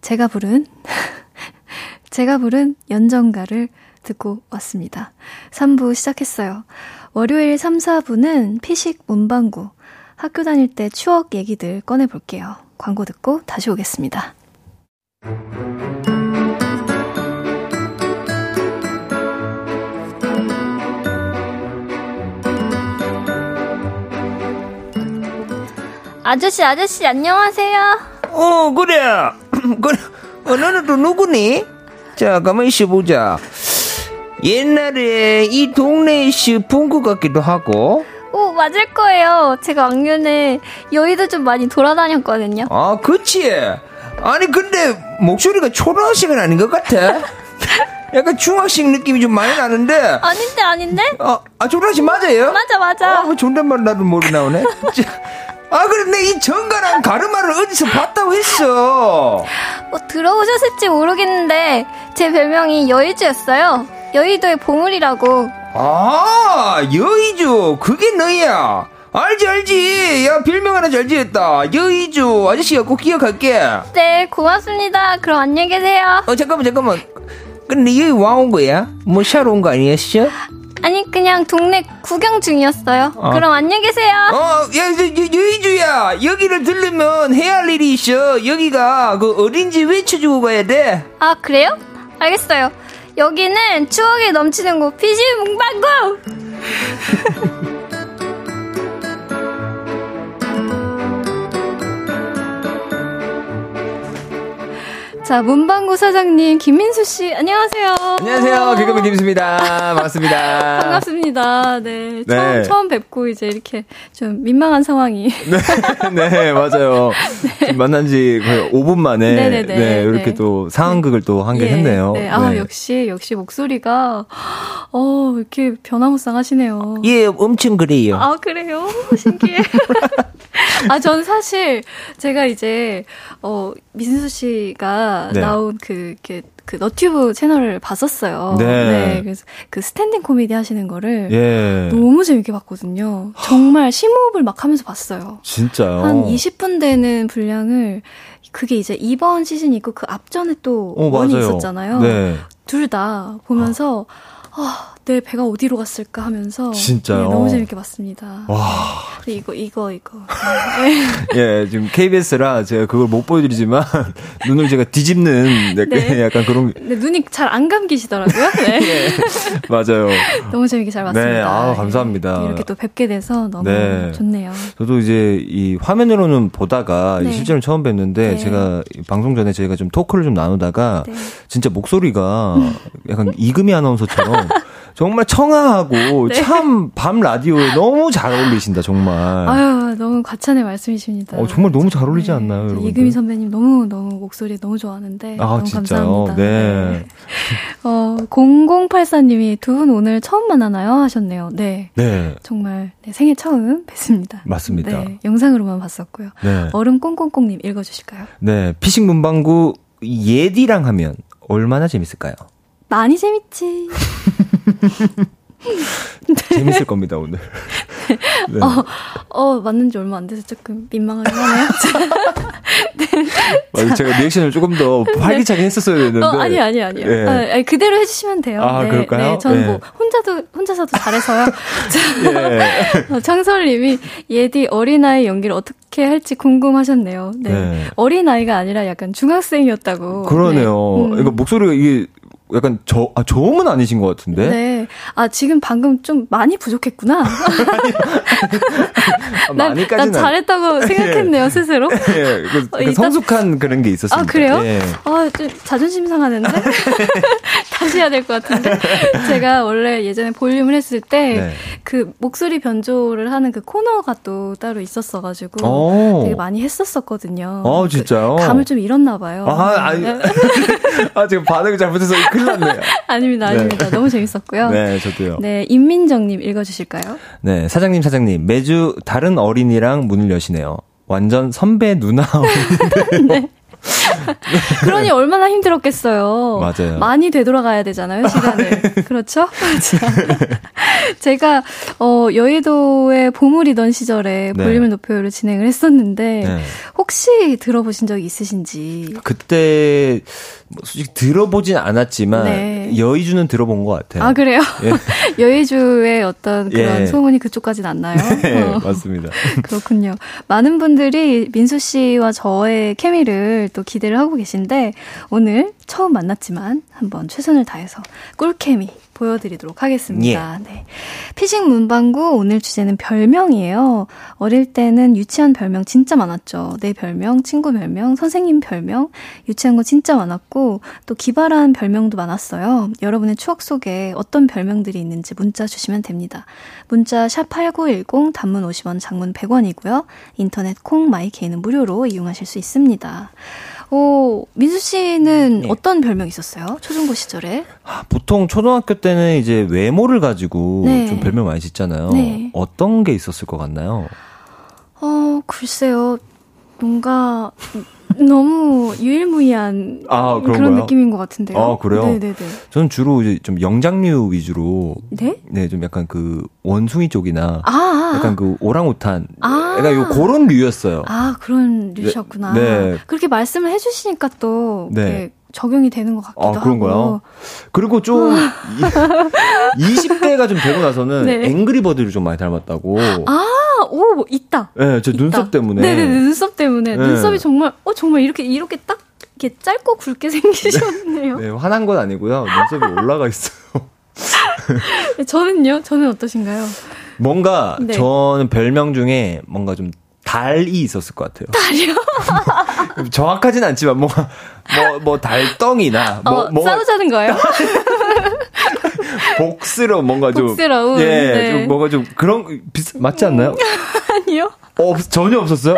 제가 부른, 제가 부른 연정가를 듣고 왔습니다. 3부 시작했어요. 월요일 3, 4부는 피식 문방구. 학교 다닐 때 추억 얘기들 꺼내볼게요. 광고 듣고 다시 오겠습니다. 아저씨, 아저씨, 안녕하세요. 어, 그래. 그래. 어, 너는 또 누구니? 자, 가만히 있어보자. 옛날에 이 동네에서 본것 같기도 하고. 오, 맞을 거예요. 제가 왕년에 여의도 좀 많이 돌아다녔거든요. 아, 그치? 아니, 근데 목소리가 초등학생은 아닌 것 같아. 약간 중학생 느낌이 좀 많이 나는데. 아닌데, 아닌데? 아, 아 초등학생 맞아요? 맞아, 맞아. 아, 존댓말 나도 모르 나오네. 아, 그런데 이 정가랑 가르마를 어디서 봤다고 했어? 뭐 들어오셨을지 모르겠는데 제 별명이 여의주였어요. 여의도의 보물이라고. 아, 여의주. 그게 너야. 알지, 알지. 야, 별명 하나 잘 지었다. 여의주. 아저씨가 꼭 기억할게. 네, 고맙습니다. 그럼 안녕히 계세요. 어, 잠깐만, 잠깐만. 근데 여기 와 온 거야? 뭐 샤러 온 거 아니었어? 아니 그냥 동네 구경 중이었어요. 어. 그럼 안녕히 계세요. 어, 야, 저, 여의주야. 여기를 들르면 해야 할 일이 있어. 여기가 그 어딘지 외쳐주고 가야 돼. 아 그래요? 알겠어요. 여기는 추억이 넘치는 곳 피시 문방구. 자, 문방구 사장님, 김민수 씨, 안녕하세요. 안녕하세요. 개그맨 김수입니다. 반갑습니다. 반갑습니다. 네. 처음, 네. 처음 뵙고 이제 이렇게 좀 민망한 상황이. 네, 네, 맞아요. 지금 만난 지 거의 5분 만에 네네네. 네, 이렇게 네. 또 상황극을 또 한개 예, 했네요. 네. 아, 네. 역시, 역시 목소리가, 어, 이렇게 변화무쌍하시네요. 예, 엄청 그래요. 아, 그래요? 신기해. 아, 저는 사실, 제가 이제, 어, 민수 씨가 네. 나온 그, 이렇게, 그 너튜브 채널을 봤었어요. 네. 그래서 그 standing 코미디 하시는 거를 예. 너무 재밌게 봤거든요. 정말 심호흡을 막 하면서 봤어요. 진짜요. 한 20분 되는 분량을 그게 이제 이번 시즌이 있고 그 앞전에 또 어, one이 맞아요. 있었잖아요. 네. 둘다 보면서 아, 내 배가 어디로 갔을까 하면서 진짜요? 네, 너무 재밌게 봤습니다. 와. 근데 이거 이거 이거. 네. 예, 지금 KBS라 제가 그걸 못 보여드리지만 눈을 제가 뒤집는 약간, 네. 약간 그런 근데 눈이 잘 안 감기시더라고요. 네. 맞아요. 너무 재밌게 잘 봤습니다. 네, 아, 감사합니다. 네, 이렇게 또 뵙게 돼서 너무 네. 좋네요. 저도 이제 이 화면으로는 보다가 네. 실제로 처음 뵀는데 네. 제가 이 방송 전에 저희가 좀 토크를 좀 나누다가 네. 진짜 목소리가 약간 이금희 아나운서처럼 정말 청아하고 네. 참밤 라디오에 너무 잘 어울리신다 정말. 아유, 너무 과찬의 말씀이십니다. 어, 정말 너무 잘 어울리지 네, 않나요, 저 여러분들? 이금희 선배님 너무 너무 목소리 너무 좋아하는데 아, 너무 진짜요? 감사합니다. 네. 어, 0084님이 두 분 오늘 처음 만나나요? 하셨네요. 네. 네. 정말 네, 생애 처음 뵀습니다. 맞습니다. 네, 영상으로만 봤었고요. 네. 얼음 꽁꽁꽁님 읽어주실까요? 네. 피싱 문방구 예디랑 하면 얼마나 재밌을까요? 많이 재밌지. 재밌을 겁니다, 오늘. 네. 어, 맞는 지 얼마 안 돼서 조금 민망하긴 하네요. 어, 제가 리액션을 조금 더 활기차게 했었어야 됐는데. 어, 아니, 아니, 아니요. 네. 아, 아니, 그대로 해주시면 돼요. 아, 네, 그럴까요? 네, 저는 네. 뭐, 혼자도, 혼자서도 잘해서요. 예. 어, 창설님이 예디 어린아이 연기를 어떻게 할지 궁금하셨네요. 네. 네. 어린아이가 아니라 약간 중학생이었다고. 그러네요. 네. 음. 이거 목소리가 이게 약간 저, 아, 저음은 아니신 것 같은데? 네. 아, 지금 방금 좀 많이 부족했구나. 아, 난, 난. 잘했다고 생각했네요, 스스로. 예, 그, 어, 그 성숙한 그런 게 있었습니다. 아, 그래요? 예. 아, 좀 자존심 상하는데? 해야 될 것 같은데? 제가 원래 예전에 볼륨을 했을 때, 네. 그 목소리 변조를 하는 그 코너가 또 따로 있었어가지고, 오. 되게 많이 했었었거든요. 어, 진짜요? 그 감을 좀 잃었나 봐요. 아, 아니. 아, 지금 반응을 잘못해서 큰일 났네요. 아닙니다, 네. 아닙니다. 너무 재밌었고요. 네, 저도요. 네, 임민정님 읽어주실까요? 네, 사장님, 사장님. 매주 다른 어린이랑 문을 여시네요. 완전 선배 누나. 그러니 얼마나 힘들었겠어요. 맞아요. 많이 되돌아가야 되잖아요, 시간을. 그렇죠? 자, 제가, 어, 여의도에 보물이던 시절에 네. 볼륨을 높여요를 진행을 했었는데, 네. 혹시 들어보신 적 있으신지. 그때, 뭐 솔직히 들어보진 않았지만, 네. 여의주는 들어본 것 같아요. 아, 그래요? 예. 여의주의 어떤 그런 예. 소문이 그쪽까진 안 나요? 네, 어. 맞습니다. 그렇군요. 많은 분들이 민수 씨와 저의 케미를 또 기대를 하고 계신데 오늘 처음 만났지만 한번 최선을 다해서 꿀케미 보여드리도록 하겠습니다. 예. 네. 피싱 문방구 오늘 주제는 별명이에요. 어릴 때는 유치한 별명 진짜 많았죠. 내 별명, 친구 별명, 선생님 별명, 유치한 거 진짜 많았고 또 기발한 별명도 많았어요. 여러분의 추억 속에 어떤 별명들이 있는지 문자 주시면 됩니다. 문자 샵 8910 단문 50원, 장문 100원이고요. 인터넷 콩 마이케이는 무료로 이용하실 수 있습니다. 오, 민수 씨는 네. 어떤 별명 있었어요? 초중고 시절에? 아, 보통 초등학교 때는 이제 외모를 가지고 네. 좀 별명 많이 짓잖아요. 네. 어떤 게 있었을 것 같나요? 어, 글쎄요. 뭔가 너무 유일무이한 아, 그런? 느낌인 것 같은데요. 아, 그래요? 네네네. 저는 주로 이제 좀 영장류 위주로 네? 네, 좀 약간 그 원숭이 쪽이나 아, 아, 약간 그 오랑우탄 아. 약간 요 그런 류였어요. 아, 그런 류셨구나. 네. 그렇게 말씀을 해주시니까 또 네. 적용이 되는 것 같기도 아, 하고. 그런가요? 그리고 좀 20대가 좀 되고 나서는 네. 앵그리버드를 좀 많이 닮았다고. 아, 오, 뭐 있다. 네, 저 있다. 눈썹 때문에. 네 네, 눈썹 때문에. 네. 눈썹이 정말, 어, 정말 이렇게, 이렇게 딱, 이렇게 짧고 굵게 생기셨네요. 네, 화난 건 아니고요. 눈썹이 올라가 있어요. 저는요? 저는 어떠신가요? 뭔가 네. 저는 별명 중에 뭔가 좀 달이 있었을 것 같아요. 달이요? 정확하진 않지만 뭐, 뭐, 뭐, 달덩이나, 뭐, 어, 뭐, 싸우자는 거예요? 복스러운 뭔가 좀. 복스러운, 예, 네. 좀 뭔가 좀 그런, 비슷, 맞지 않나요? 아니요. 어, 없- 전혀 없었어요?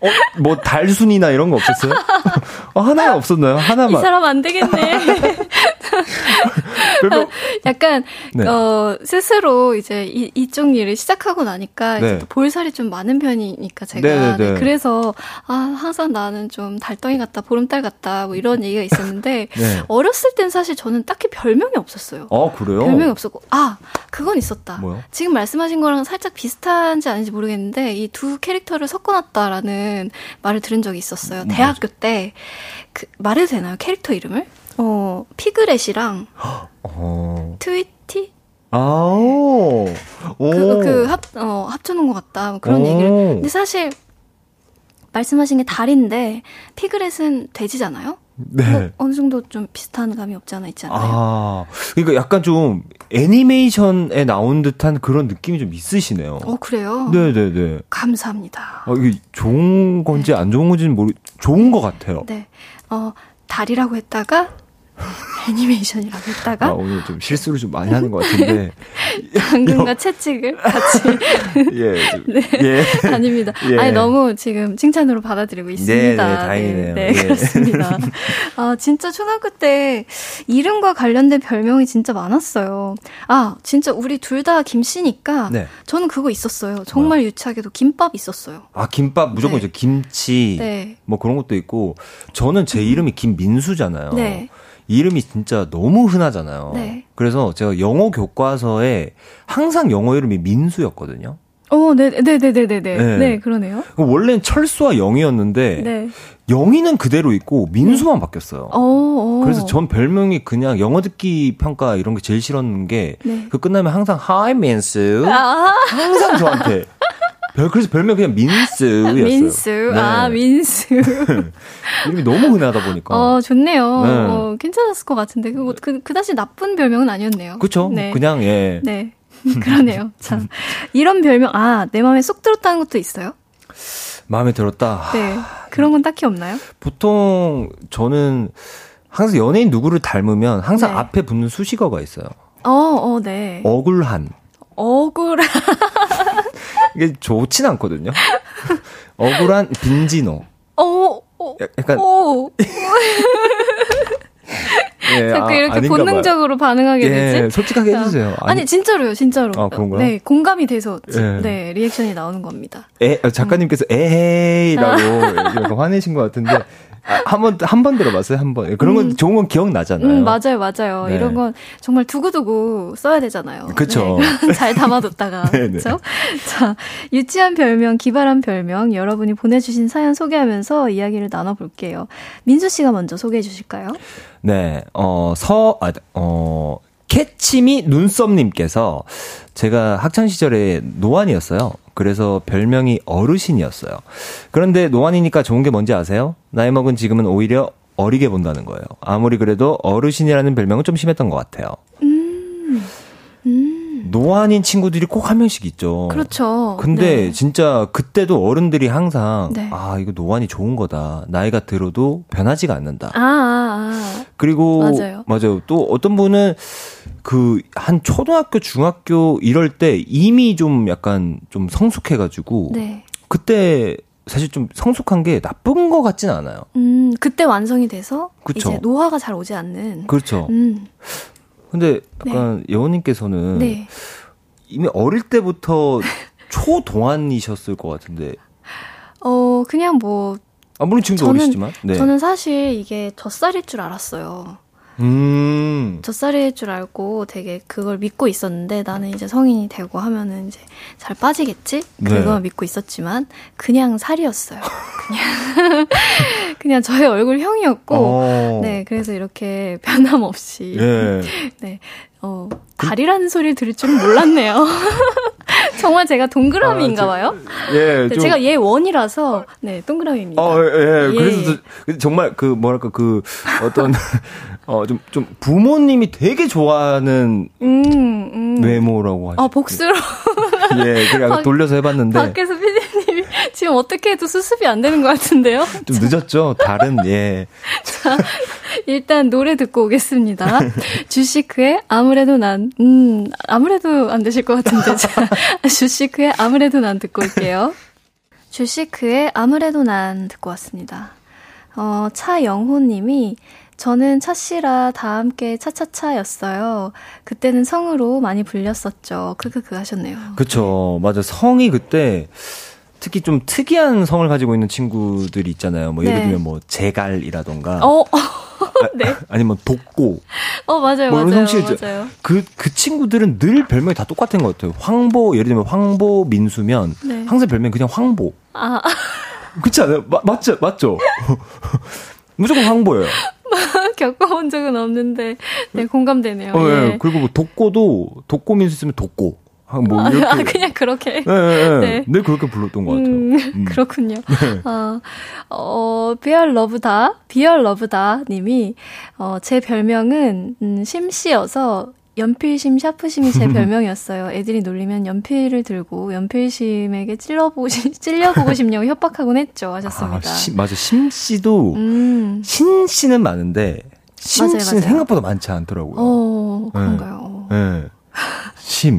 어, 뭐, 달순이나 이런 거 없었어요? 어, 하나 없었나요? 이 하나만. 사람 안 되겠네. 별명, 약간 네. 어 스스로 이제 이, 이쪽 일을 시작하고 나니까 이제 네. 또 볼살이 좀 많은 편이니까 제가 네, 네, 네. 네, 그래서 아 항상 나는 좀 달덩이 같다 보름달 같다 뭐 이런 얘기가 있었는데 네. 어렸을 땐 사실 저는 딱히 별명이 없었어요. 어, 그래요? 별명이 없었고 아 그건 있었다. 뭐요? 지금 말씀하신 거랑 살짝 비슷한지 아닌지 모르겠는데 이 두 캐릭터를 섞어놨다라는 말을 들은 적이 있었어요. 음, 대학교 때 그 말해도 되나요 캐릭터 이름을? 어 피그렛이랑 어. 트위티 아오. 오. 그, 그 합, 어, 합쳐놓은 것 같다. 뭐 그런 오. 얘기를. 근데 사실, 말씀하신 게 달인데, 피그렛은 돼지잖아요? 네. 뭐 어느 정도 좀 비슷한 감이 없지 않아 있지 않아요? 아, 그러니까 약간 좀 애니메이션에 나온 듯한 그런 느낌이 좀 있으시네요. 어, 그래요? 네네네. 감사합니다. 아, 이게 좋은 건지 안 좋은 건지는 모르, 좋은 것 같아요. 네. 어, 달이라고 했다가, 애니메이션이라고 했다가, 아, 오늘 좀 실수를 좀 많이 하는 것 같은데. 당근과 채찍을 같이. 예. 좀, 네. 예. 아닙니다. 예. 아니, 너무 지금 칭찬으로 받아들이고 있습니다. 네, 다행이네요. 네, 예. 그렇습니다. 아, 진짜 초등학교 때 이름과 관련된 별명이 진짜 많았어요. 아, 진짜 우리 둘 다 김씨니까 네. 저는 그거 있었어요. 정말 유치하게도 김밥 있었어요. 아, 김밥 무조건 네. 이제 김치. 네. 뭐 그런 것도 있고. 저는 제 이름이 김민수잖아요. 네. 이름이 진짜 너무 흔하잖아요. 네. 그래서 제가 영어 교과서에 항상 영어 이름이 민수였거든요. 어, 네, 네, 네, 네, 네, 네. 네. 네, 그러네요. 원래는 철수와 영이었는데 네. 영희는 그대로 있고 민수만 바뀌었어요. 어, 어. 그래서 전 별명이 그냥 영어 듣기 평가 이런 게 제일 싫었는 게그 네. 끝나면 항상 Hi 민수 아, 항상 저한테 별 그래서 별명 그냥 민수였어요. 민수. 네. 아, 민수. 이름이 너무 흔하다 보니까. 어, 좋네요. 네. 어, 괜찮았을 것 같은데. 그거, 그, 그다지 나쁜 별명은 아니었네요. 그쵸? 네. 그냥 예. 네. 그러네요. 참. 이런 별명, 아, 내 마음에 쏙 들었다는 것도 있어요? 마음에 들었다. 네. 그런 건 딱히 없나요? 보통 저는 항상 연예인 누구를 닮으면 항상 네. 앞에 붙는 수식어가 있어요. 어, 어, 네. 억울한. 억울한. 이게 좋진 않거든요. 억울한 빈진호. 어, 어, 야- 약간 오. 예, 자꾸 아, 이렇게 아닌가 봐요. 본능적으로 반응하게 예, 되지? 솔직하게 자, 해주세요. 아니, 진짜로요, 진짜로. 아, 그런가요? 네, 공감이 돼서, 지- 예. 네, 리액션이 나오는 겁니다. 에, 어, 작가님께서 에헤이라고 이렇게 화내신 것 같은데 아, 한번 한 번 들어봤어요 한 번. 그런 건 좋은 건 기억나잖아요. 음, 맞아요, 맞아요. 네. 이런 건 정말 두고두고 써야 되잖아요. 그쵸. 네, 잘 담아뒀다가. 그쵸? 자, 유치한 별명, 기발한 별명, 여러분이 보내주신 사연 소개하면서 이야기를 나눠볼게요. 민수 씨가 먼저 소개해 주실까요? 네, 어, 서, 아, 어, 캐치미 눈썹님께서 제가 학창시절에 노안이었어요. 그래서 별명이 어르신이었어요. 그런데 노안이니까 좋은 게 뭔지 아세요? 나이 먹은 지금은 오히려 어리게 본다는 거예요. 아무리 그래도 어르신이라는 별명은 좀 심했던 것 같아요. 노안인 친구들이 꼭 한 명씩 있죠. 그렇죠. 근데 네. 진짜 그때도 어른들이 항상 네. 아 이거 노안이 좋은 거다 나이가 들어도 변하지가 않는다 아, 아, 그리고 맞아요. 맞아요. 또 어떤 분은 그 한 초등학교 중학교 이럴 때 이미 좀 약간 좀 성숙해가지고 아. 네. 그때 사실 좀 성숙한 게 나쁜 것 같진 않아요. 음, 그때 완성이 돼서 그쵸. 이제 노화가 잘 오지 않는. 그렇죠. 음, 근데 약간 여우님께서는 네. 이미 어릴 때부터 초동안이셨을 것 같은데 어, 그냥 뭐, 아 물론 지금도 저는- 어리시지만 네. 저는 사실 이게 젖살일 줄 알았어요. 음 젖살일 줄 알고 되게 그걸 믿고 있었는데 나는 이제 성인이 되고 하면은 이제 잘 빠지겠지? 그거 네. 믿고 있었지만 그냥 살이었어요. 그냥 그냥 저의 얼굴형이었고 어. 네 그래서 이렇게 변함없이 예. 네 어, 달이라는 소리를 들을 줄은 몰랐네요. 정말 제가 동그라미인가 아, 봐요. 예, 네, 좀 제가 얘 원이라서 네 동그라미입니다. 어, 예, 예. 예. 그래서 저- 정말 그 뭐랄까 그 어떤 어좀좀 부모님이 되게 좋아하는 음, 음. 외모라고 하죠. 아 복스러 예, 밖- 돌려서 해봤는데 밖에서 피디님이 지금 어떻게 해도 수습이 안 되는 것 같은데요? 좀 늦었죠? 다른, 예. 자, 일단 노래 듣고 오겠습니다. 주시크의 아무래도 난, 음, 아무래도 안 되실 것 같은데. 자, 주시크의 아무래도 난 듣고 올게요. 주시크의 아무래도 난 듣고 왔습니다. 어, 차영호 님이 저는 차 씨라 다 함께 차차차였어요. 그때는 성으로 많이 불렸었죠. 크크크 하셨네요. 그쵸. 맞아. 성이 그때 특히 좀 특이한 성을 가지고 있는 친구들이 있잖아요. 뭐 예를 네. 들면 뭐 제갈이라던가 어, 네. 아니면 독고. 어, 맞아요, 뭐 맞아요. 음성 씨 맞아요. 그, 그 친구들은 늘 별명이 다 똑같은 것 같아요. 황보, 예를 들면 황보 민수면 네. 항상 별명이 그냥 황보. 아, 그렇지 않아요? 마, 맞죠? 맞죠? 무조건 황보예요. 겪어본 적은 없는데, 네, 공감되네요. 어, 예. 예. 그리고 뭐 독고도 독고 민수 쓰면 독고. 아, 뭐 아, 이렇게. 그냥 그렇게. 예, 예, 예. 네. 늘 그렇게 불렀던 것 같아요. 음, 음. 그렇군요. 아, 어, 비얼 러브다, 비얼 러브다 님이, 어, 제 별명은, 음, 심씨여서, 연필심, 샤프심이 제 별명이었어요. 애들이 놀리면 연필을 들고 연필심에게 찔러보고, 싶, 찔려보고 싶냐고 협박하곤 했죠. 하셨습니다. 아, 심, 맞아. 심 씨도 음, 신 씨는 많은데 심 맞아요, 씨는 맞아요. 생각보다 많지 않더라고요. 어, 그런가요? 예. 심.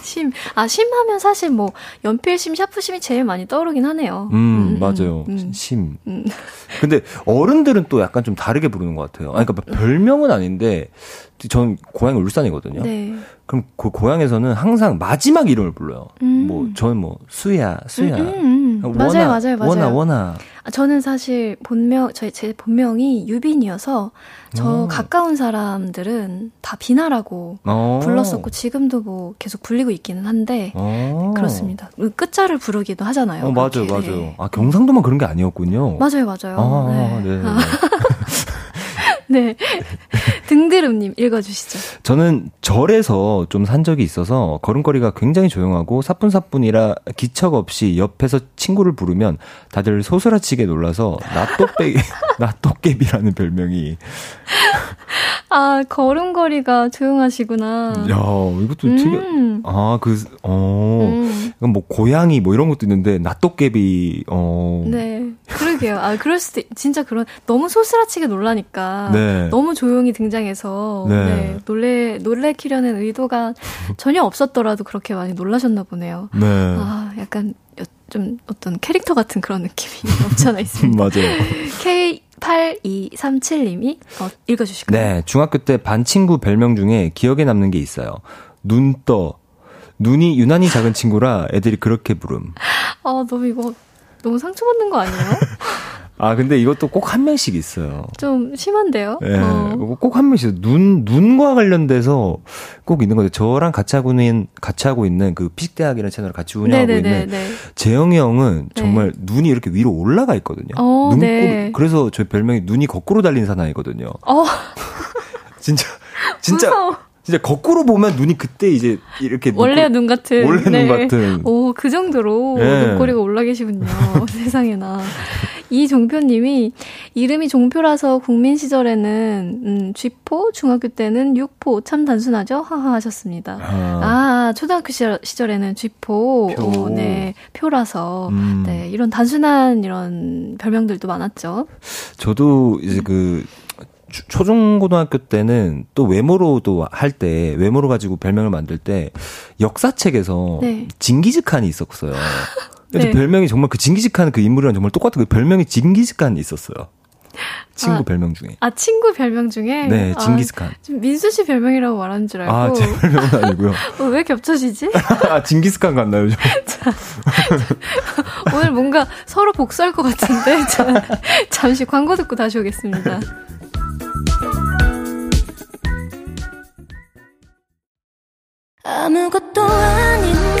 심, 아, 심하면 사실 뭐, 연필심, 샤프심이 제일 많이 떠오르긴 하네요. 음, 맞아요. 음. 심. 음. 근데 어른들은 또 약간 좀 다르게 부르는 것 같아요. 아니, 그러니까 별명은 아닌데 전 고향이 울산이거든요. 네. 그럼 그 고향에서는 항상 마지막 이름을 불러요. 음. 뭐 저는 뭐 수야, 수야. 음, 음, 음. 원아, 맞아요, 맞아요, 맞아요. 원아, 원아. 아, 저는 사실 본명, 저, 제 본명이 유빈이어서 저 어. 가까운 사람들은 다 비나라고 어. 불렀었고 지금도 뭐 계속 불리고 있기는 한데 어. 그렇습니다. 끝자를 부르기도 하잖아요. 어, 맞아요, 그렇게. 맞아요. 네. 아, 경상도만 그런 게 아니었군요. 맞아요, 맞아요. 아, 네. 네. 아, 네. 등드름님 읽어주시죠. 저는 절에서 좀 산 적이 있어서 걸음걸이가 굉장히 조용하고 사뿐사뿐이라 기척 없이 옆에서 친구를 부르면 다들 소스라치게 놀라서 나또깨 나또깨비라는 별명이 아, 걸음걸이가 조용하시구나. 야 이것도 되게 음. 아그 어. 음. 뭐 고양이 뭐 이런 것도 있는데 나또깨비 어 네, 그러게요. 아, 그럴 수도, 있- 진짜 그런, 너무 소스라치게 놀라니까. 네. 너무 조용히 등장해서. 네. 네. 놀래, 놀래키려는 의도가 전혀 없었더라도 그렇게 많이 놀라셨나 보네요. 네. 아, 약간, 여- 좀 어떤 캐릭터 같은 그런 느낌이 없지 않아 있습니다. 맞아요. K8237님이 어, 읽어주실까요? 네, 중학교 때 반 친구 별명 중에 기억에 남는 게 있어요. 눈떠. 눈이 유난히 작은 친구라 애들이 그렇게 부름. 아, 너무 이거, 너무 상처받는 거 아니에요? 아, 근데 이것도 꼭 한 명씩 있어요. 좀 심한데요? 예, 어. 꼭한 명씩 눈 눈과 관련돼서 꼭 있는 거죠. 저랑 같이 하고 있는 같이 하고 있는 그 피식대학이라는 채널을 같이 운영하고 있는 네네네. 재영이 형은 네. 정말 눈이 이렇게 위로 올라가 있거든요. 어, 눈곱 네. 그래서 저희 별명이 눈이 거꾸로 달린 사나이거든요. 어, 진짜 진짜 무서워. 진짜 거꾸로 보면 눈이 그때 이제 이렇게 원래 눈 같은. 원래 눈 같은. 오, 그 정도로 네. 눈꼬리가 올라 계시군요. 세상에나. 이 종표님이 이름이 종표라서 국민 시절에는 음, 쥐포, 중학교 때는 육포 참 단순하죠. 하하 하셨습니다. 아, 아, 초등학교 시절, 시절에는 쥐포, 표. 오, 네, 표라서, 음. 네, 이런 단순한 이런 별명들도 많았죠. 저도 이제 그 초- 초중고등학교 때는 또 외모로도 할 때 외모로 가지고 별명을 만들 때 역사책에서 네. 징기즈칸이 있었어요. 근데 네. 별명이 정말 그 징기즈칸 그 인물이랑 정말 똑같은 그 별명이 징기즈칸이 있었어요. 친구 아, 별명 중에. 아, 친구 별명 중에? 네, 아, 징기스칸. 좀 민수 씨 별명이라고 말하는 줄 알고. 아, 제 별명은 아니고요. 어, 왜 겹쳐지지? 아, 징기스칸 같나요? 좀? 오늘 뭔가 서로 복수할 것 같은데 자, 잠시 광고 듣고 다시 오겠습니다. 아무것도 아닌 게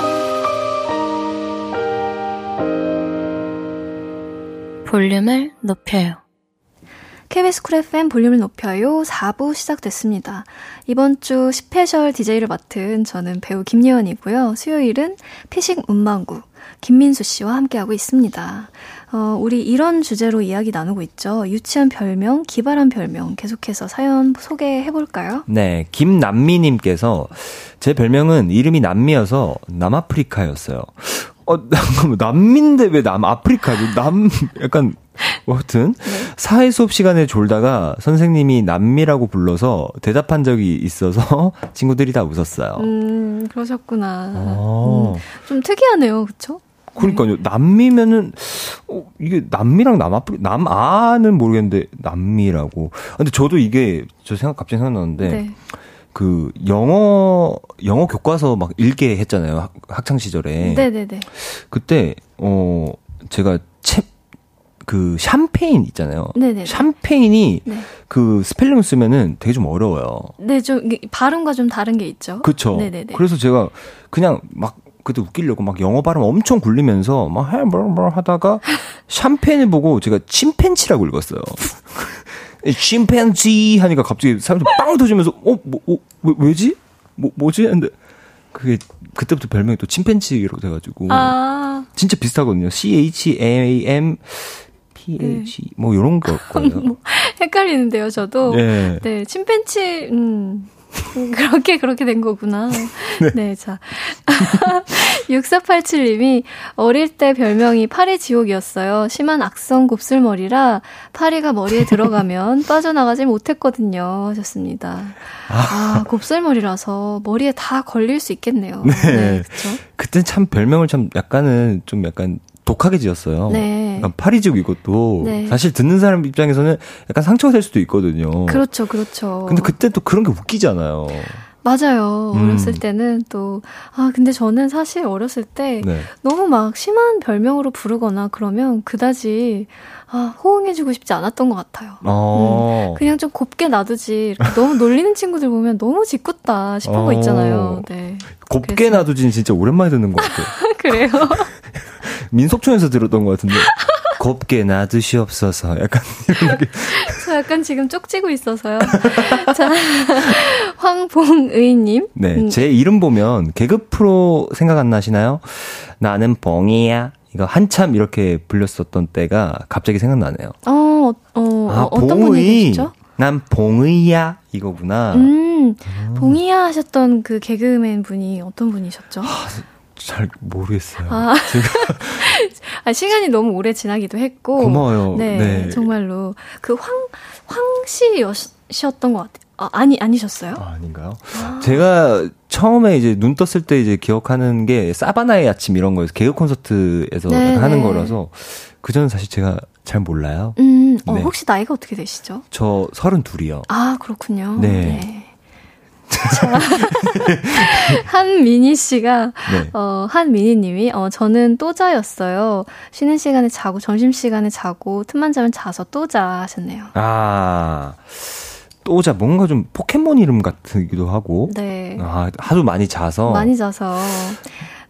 볼륨을 높여요. KBS 쿨 FM 볼륨을 높여요. 4부 시작됐습니다. 이번 주 special DJ를 맡은 저는 배우 김예원이고요. 수요일은 피식 문방구 김민수 씨와 함께하고 있습니다. 어, 우리 이런 주제로 이야기 나누고 있죠. 유치한 별명, 기발한 별명 계속해서 사연 소개해 볼까요? 네, 김남미님께서 제 별명은 이름이 남미여서 남아프리카였어요. 어, 남미인데 왜 남아프리카지? 남, 약간, 뭐 하여튼, 사회 수업 시간에 졸다가 선생님이 남미라고 불러서 대답한 적이 있어서 친구들이 다 웃었어요. 음, 그러셨구나. 아. 음, 좀 특이하네요. 그쵸? 그러니까요. 남미면은 어, 이게 남미랑 남아프리 남아는 모르겠는데 남미라고. 근데 저도 이게 저 생각 갑자기 생각나는데 네. 그 영어 영어 교과서 막 읽게 했잖아요. 학, 학창 시절에. 네네네. 그때 어 제가 채, 그 샴페인 있잖아요. 네네네. 샴페인이 네. 그 스펠링 쓰면은 되게 좀 어려워요. 네, 좀 발음과 좀 다른 게 있죠. 그쵸. 네네네. 그래서 제가 그냥 막 그때 웃기려고 막 영어 발음 엄청 굴리면서 막 해, 뭐, 뭐 하다가 샴페인을 보고 제가 침팬치라고 읽었어요. 침팬지 하니까 갑자기 사람들 빵 터지면서 어, 뭐, 어 왜, 왜지? 뭐, 뭐지? 근데 그게 그때부터 별명이 또 침팬치로 돼가지고 아, 진짜 비슷하거든요. C H A M P H 뭐 이런 거였거든요. 헷갈리는데요, 저도. 네. 네, 침팬치, 음, 음, 그렇게, 그렇게 된 거구나. 네, 자. 6487님이 어릴 때 별명이 파리 지옥이었어요. 심한 악성 곱슬머리라 파리가 머리에 들어가면 빠져나가지 못했거든요. 하셨습니다. 아, 곱슬머리라서 머리에 다 걸릴 수 있겠네요. 네, 그쵸. 그때 참 별명을 참 약간은 좀 약간 독하게 지었어요. 네. 약간 파리지옥 이것도 네. 사실 듣는 사람 입장에서는 약간 상처가 될 수도 있거든요. 그렇죠, 그렇죠. 근데 그때 또 그런 게 웃기잖아요. 맞아요. 음. 어렸을 때는 또, 아, 근데 저는 사실 어렸을 때 네. 너무 막 심한 별명으로 부르거나 그러면 그다지, 아, 호응해주고 싶지 않았던 것 같아요. 어. 그냥 좀 곱게 놔두지. 이렇게 너무 놀리는 친구들 보면 너무 짓궂다 싶은 거 어. 있잖아요. 네. 곱게 그래서- 놔두진 진짜 오랜만에 듣는 것 같아요. 그래요. 민속촌에서 들었던 것 같은데. 곱게 놔두시옵소서. 약간 이런 게. 저 약간 지금 쪽지고 있어서요. 자, 황봉의님. 네. 음, 제 이름 보면 개그 프로 생각 안 나시나요? 나는 봉이야. 이거 한참 이렇게 불렸었던 때가 갑자기 생각나네요. 어, 어, 아, 어, 어떤 분이 계시죠? 난 봉의야 이거구나. 음, 봉이야 하셨던 그 개그맨 분이 어떤 분이셨죠? 잘 모르겠어요. 아, 아, 시간이 너무 오래 지나기도 했고. 고마워요. 네, 네. 정말로. 그 황, 황씨였던 것 같아요. 아, 아니, 아니셨어요? 아, 아닌가요? 제가 처음에 이제 눈 떴을 때 이제 기억하는 게 사바나의 아침 이런 거에서 개그 콘서트에서 네, 하는 네. 거라서 그 전은 사실 제가 잘 몰라요. 음, 어, 네. 혹시 나이가 어떻게 되시죠? 저 서른 둘이요. 아, 그렇군요. 네. 자, 한민희 씨가, 네. 어, 한민희 님이, 어, 저는 또자였어요. 쉬는 시간에 자고, 점심 시간에 자고, 틈만 자면 자서 또자 하셨네요. 아, 또자 뭔가 좀 포켓몬 이름 같기도 하고. 네. 아, 하도 많이 자서. 많이 자서.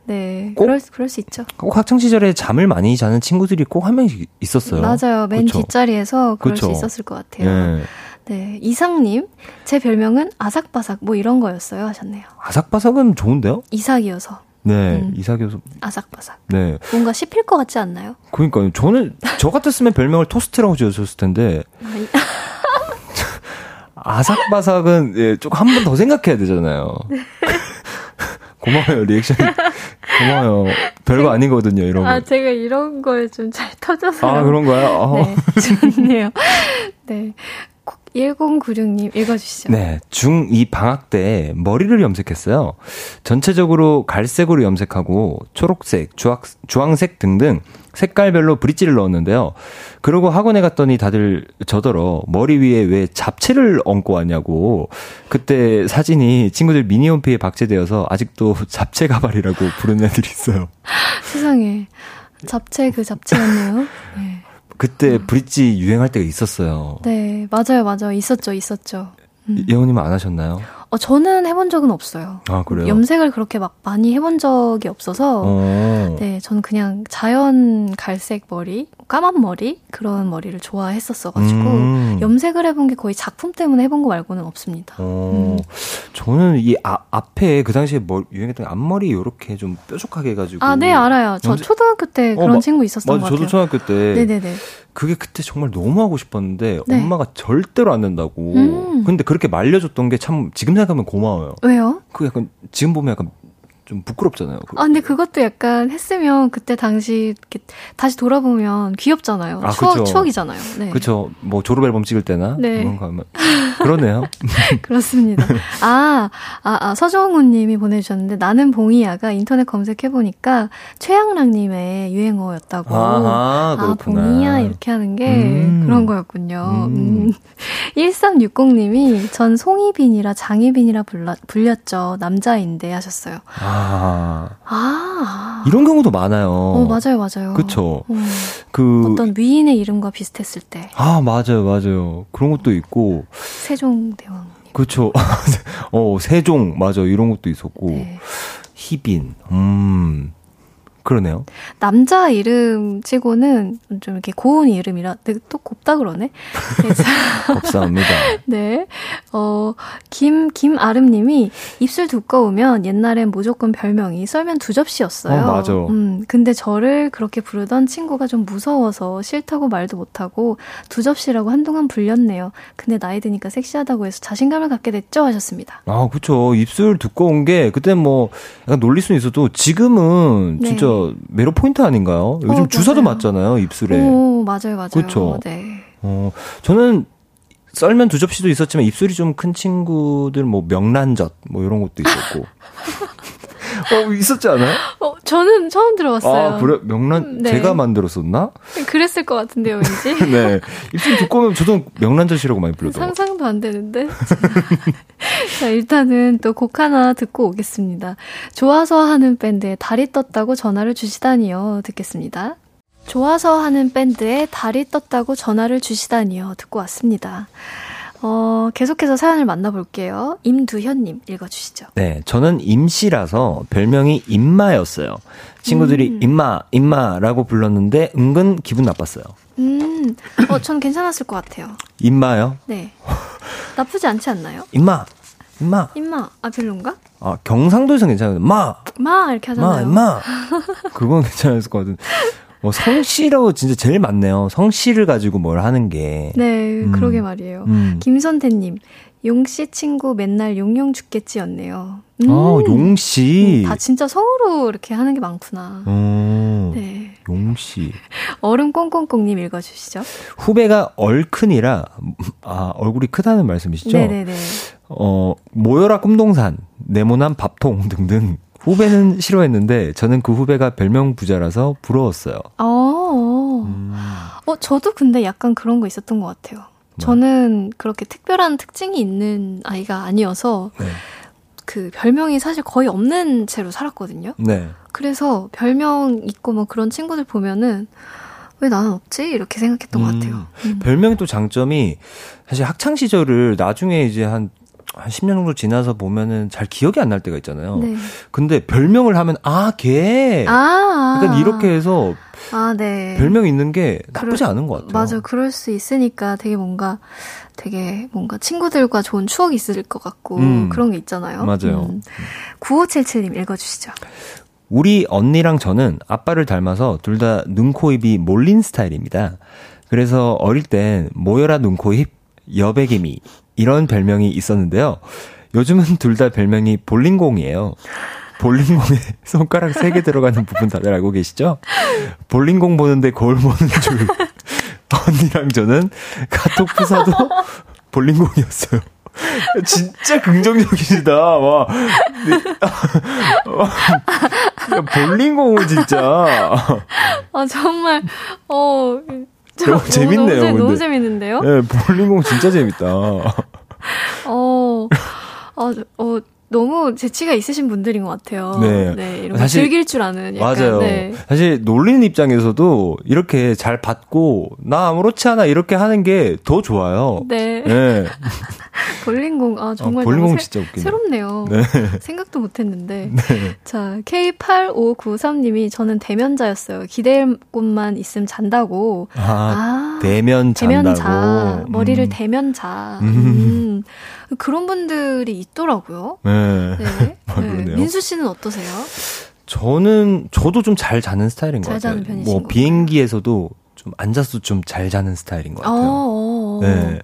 네. 꼭- 그럴, 그럴 수 있죠. 꼭 학창 시절에 잠을 많이 자는 친구들이 꼭 한 명씩 있었어요. 맞아요. 맨 그쵸? 뒷자리에서 그럴 그쵸? 수 있었을 것 같아요. 예. 네. 이상님, 제 별명은 아삭바삭 뭐 이런 거였어요 하셨네요. 아삭바삭은 좋은데요? 이삭이어서 네, 음. 이삭이어서. 아삭바삭. 네. 뭔가 씹힐 것 같지 않나요? 그러니까요. 저는 저 같았으면 별명을 토스트라고 지어줬을 텐데 아삭바삭은 예, 조금 한 번 더 생각해야 되잖아요. 고마워요 리액션. 고마워요. 별거 아니거든요 이런 거. 아, 제가 이런 거에 좀 잘 터져서. 아 그런 거야? 어. 네, 좋네요. 네. 1096님 읽어주시죠. 네, 중2 방학 때 머리를 염색했어요. 전체적으로 갈색으로 염색하고 초록색, 주황, 주황색 등등 색깔별로 브릿지를 넣었는데요. 그러고 학원에 갔더니 다들 저더러 머리 위에 왜 잡채를 얹고 왔냐고. 그때 사진이 친구들 미니홈피에 박제되어서 아직도 잡채 가발이라고 부르는 애들이 있어요. 세상에. 잡채 그 잡채였네요. 네. 그때 브릿지 유행할 때가 있었어요. 네, 맞아요, 맞아요. 있었죠, 있었죠. 음. 예원님은 안 하셨나요? 어, 저는 해본 적은 없어요. 아, 그래요? 염색을 그렇게 막 많이 해본 적이 없어서, 어. 네, 저는 그냥 자연 갈색 머리, 까만 머리 그런 머리를 좋아했었어가지고 음. 염색을 해본 게 거의 작품 때문에 해본 거 말고는 없습니다. 어, 저는 이 아, 앞에 그 당시에 뭐 유행했던 앞머리 이렇게 좀 뾰족하게 해가지고. 아, 네 알아요. 저 염색- 초등학교 때 어, 그런 마- 친구 있었던 맞아, 것 저도 같아요. 초등학교 때. 네네네. 그게 그때 정말 너무 하고 싶었는데 네. 엄마가 절대로 안 된다고. 음. 근데 그렇게 말려줬던 게 참 지금 생각하면 고마워요. 왜요? 그 약간 지금 보면 약간 좀 부끄럽잖아요. 그- 아, 근데 그것도 약간 했으면 그때 당시 다시 돌아보면 귀엽잖아요. 아, 추억, 그쵸. 추억이잖아요. 네. 그쵸. 뭐 졸업 앨범 찍을 때나 네. 그런 거 하면 그러네요. 그렇습니다. 아, 아, 아, 서정훈 님이 보내 주셨는데, 나는 봉이야가 인터넷 검색해 보니까 최양락 님의 유행어였다고. 아하, 아. 봉이야, 이렇게 하는 게 음. 그런 거였군요. 음. 음. 1360 님이 전 송이빈이라 장희빈이라 불렸죠. 남자인데 하셨어요. 아 아. 이런 경우도 많아요. 어, 맞아요, 맞아요. 그쵸. 어, 그 어떤 위인의 이름과 비슷했을 때. 아, 맞아요, 맞아요. 그런 것도 있고, 세종대왕. 그쵸. 어, 세종, 맞아. 이런 것도 있었고, 네. 희빈, 음, 그러네요. 남자 이름 치고는 좀 이렇게 고운 이름이라 네, 또 곱다 그러네. 감사합니다. 네. 어, 김, 김아름님이 입술 두꺼우면 옛날엔 무조건 별명이 썰면 두 접시였어요. 어, 맞아. 음, 근데 저를 그렇게 부르던 친구가 좀 무서워서 싫다고 말도 못하고 두 접시라고 한동안 불렸네요. 근데 나이 드니까 섹시하다고 해서 자신감을 갖게 됐죠? 하셨습니다. 아, 그쵸. 입술 두꺼운 게, 그때 뭐, 약간 놀릴 수는 있어도, 지금은 네. 진짜 매력 포인트 아닌가요? 요즘 어, 주사도. 맞잖아요, 입술에. 오, 맞아요, 맞아요. 그쵸. 네. 어, 저는, 썰면 두 접시도 있었지만, 입술이 좀 큰 친구들, 뭐, 명란젓, 뭐, 이런 것도 있었고. 어, 있었지 않아요? 어, 저는 처음 들어봤어요. 아, 그래? 명란, 네. 제가 만들었었나? 그랬을 것 같은데요, 왠지. 네. 입술 두꺼우면 저도 명란젓이라고 많이 불렀던 것 상상도 안 되는데. 자, 일단은 또 곡 하나 듣고 오겠습니다. 좋아서 하는 밴드에 달이 떴다고 전화를 주시다니요. 듣겠습니다. 좋아서 하는 밴드에 달이 떴다고 전화를 주시다니요. 듣고 왔습니다. 어, 계속해서 사연을 만나볼게요. 임두현님 읽어주시죠. 네, 저는 임씨라서 별명이 임마였어요. 친구들이 음. 임마, 임마라고 불렀는데 은근 기분 나빴어요. 음, 어, 전 괜찮았을 것 같아요. 임마요? 네. 나쁘지 않지 않나요? 임마, 임마. 임마, 아, 별론가? 아, 경상도에서 괜찮아요. 마, 마, 이렇게 마, 하잖아요. 임마. 그건 괜찮았을 것 같은데. 어, 성씨라고 진짜 제일 많네요. 성씨를 가지고 뭘 하는 게. 네, 음. 그러게 말이에요. 음. 김선태님, 용씨 친구 맨날 용용 죽겠지였네요. 음, 아, 용씨. 음, 다 진짜 성으로 이렇게 하는 게 많구나. 어, 네. 용씨. 얼음 꽁꽁꽁님 읽어주시죠. 후배가 얼큰이라, 아, 얼굴이 크다는 말씀이시죠? 네네네. 어, 모여라 꿈동산, 네모난 밥통 등등 후배는 싫어했는데 저는 그 후배가 별명 부자라서 부러웠어요. 어, 어. 음. 어, 저도 근데 약간 그런 거 있었던 것 같아요. 저는 그렇게 특별한 특징이 있는 아이가 아니어서 네. 그 별명이 사실 거의 없는 채로 살았거든요. 네. 그래서 별명 있고 뭐 그런 친구들 보면은 왜 나는 없지? 이렇게 생각했던 것 음. 같아요. 음. 별명의 또 장점이 사실 학창 시절을 나중에 이제 한 한 10년 정도 지나서 보면은 잘 기억이 안 날 때가 있잖아요. 네. 근데 별명을 하면 아, 걔. 아. 그러니까 이렇게 해서 아, 네. 별명 있는 게 나쁘지 그럴- 않은 것 같아요. 맞아. 그럴 수 있으니까 되게 뭔가 되게 뭔가 친구들과 좋은 추억이 있을 것 같고 음. 그런 게 있잖아요. 맞아요. 9577님 읽어 주시죠. 우리 언니랑 저는 아빠를 닮아서 둘 다 눈코입이 몰린 스타일입니다. 그래서 어릴 땐 모여라 눈코입, 여백이미 이런 별명이 있었는데요. 요즘은 둘 다 별명이 볼링공이에요. 볼링공에 손가락 3개 들어가는 부분 다들 알고 계시죠? 볼링공 보는데 거울 보는 줄. 언니랑 저는 카톡 프사도 볼링공이었어요. 진짜 긍정적이시다. 와. 네. 야, 볼링공은 진짜. 아 정말 어 저- 너무 재밌네요, 너무, 재- 너무. 재밌는데요. 네, 볼링공 진짜 재밌다. 어, 어, 어, 너무 재치가 있으신 분들인 것 같아요. 네. 이런 거 사실- 즐길 줄 아는 약간. 맞아요. 네. 사실 놀리는 입장에서도 이렇게 잘 받고 나 아무렇지 않아 이렇게 하는 게 더 좋아요. 네. 네. 볼링공, 아, 정말 어, 볼링공 새, 진짜 웃기네. 새롭네요. 네. 생각도 못 했는데. 네. 자, K8593님이 저는 대면자였어요. 기댈 곳만 있으면 잔다고. 아, 대면 잔다고. 대면 자. 머리를 음. 대면 자. 음. 음. 그런 분들이 있더라고요. 네. 네. 아, 네. 민수 씨는 어떠세요? 저는 저도 좀 잘 자는 스타일인 것잘 같아요. 뭐? 비행기에서도 좀 앉아서 좀 잘 자는 스타일인 것 어, 같아요. 어, 어. 네.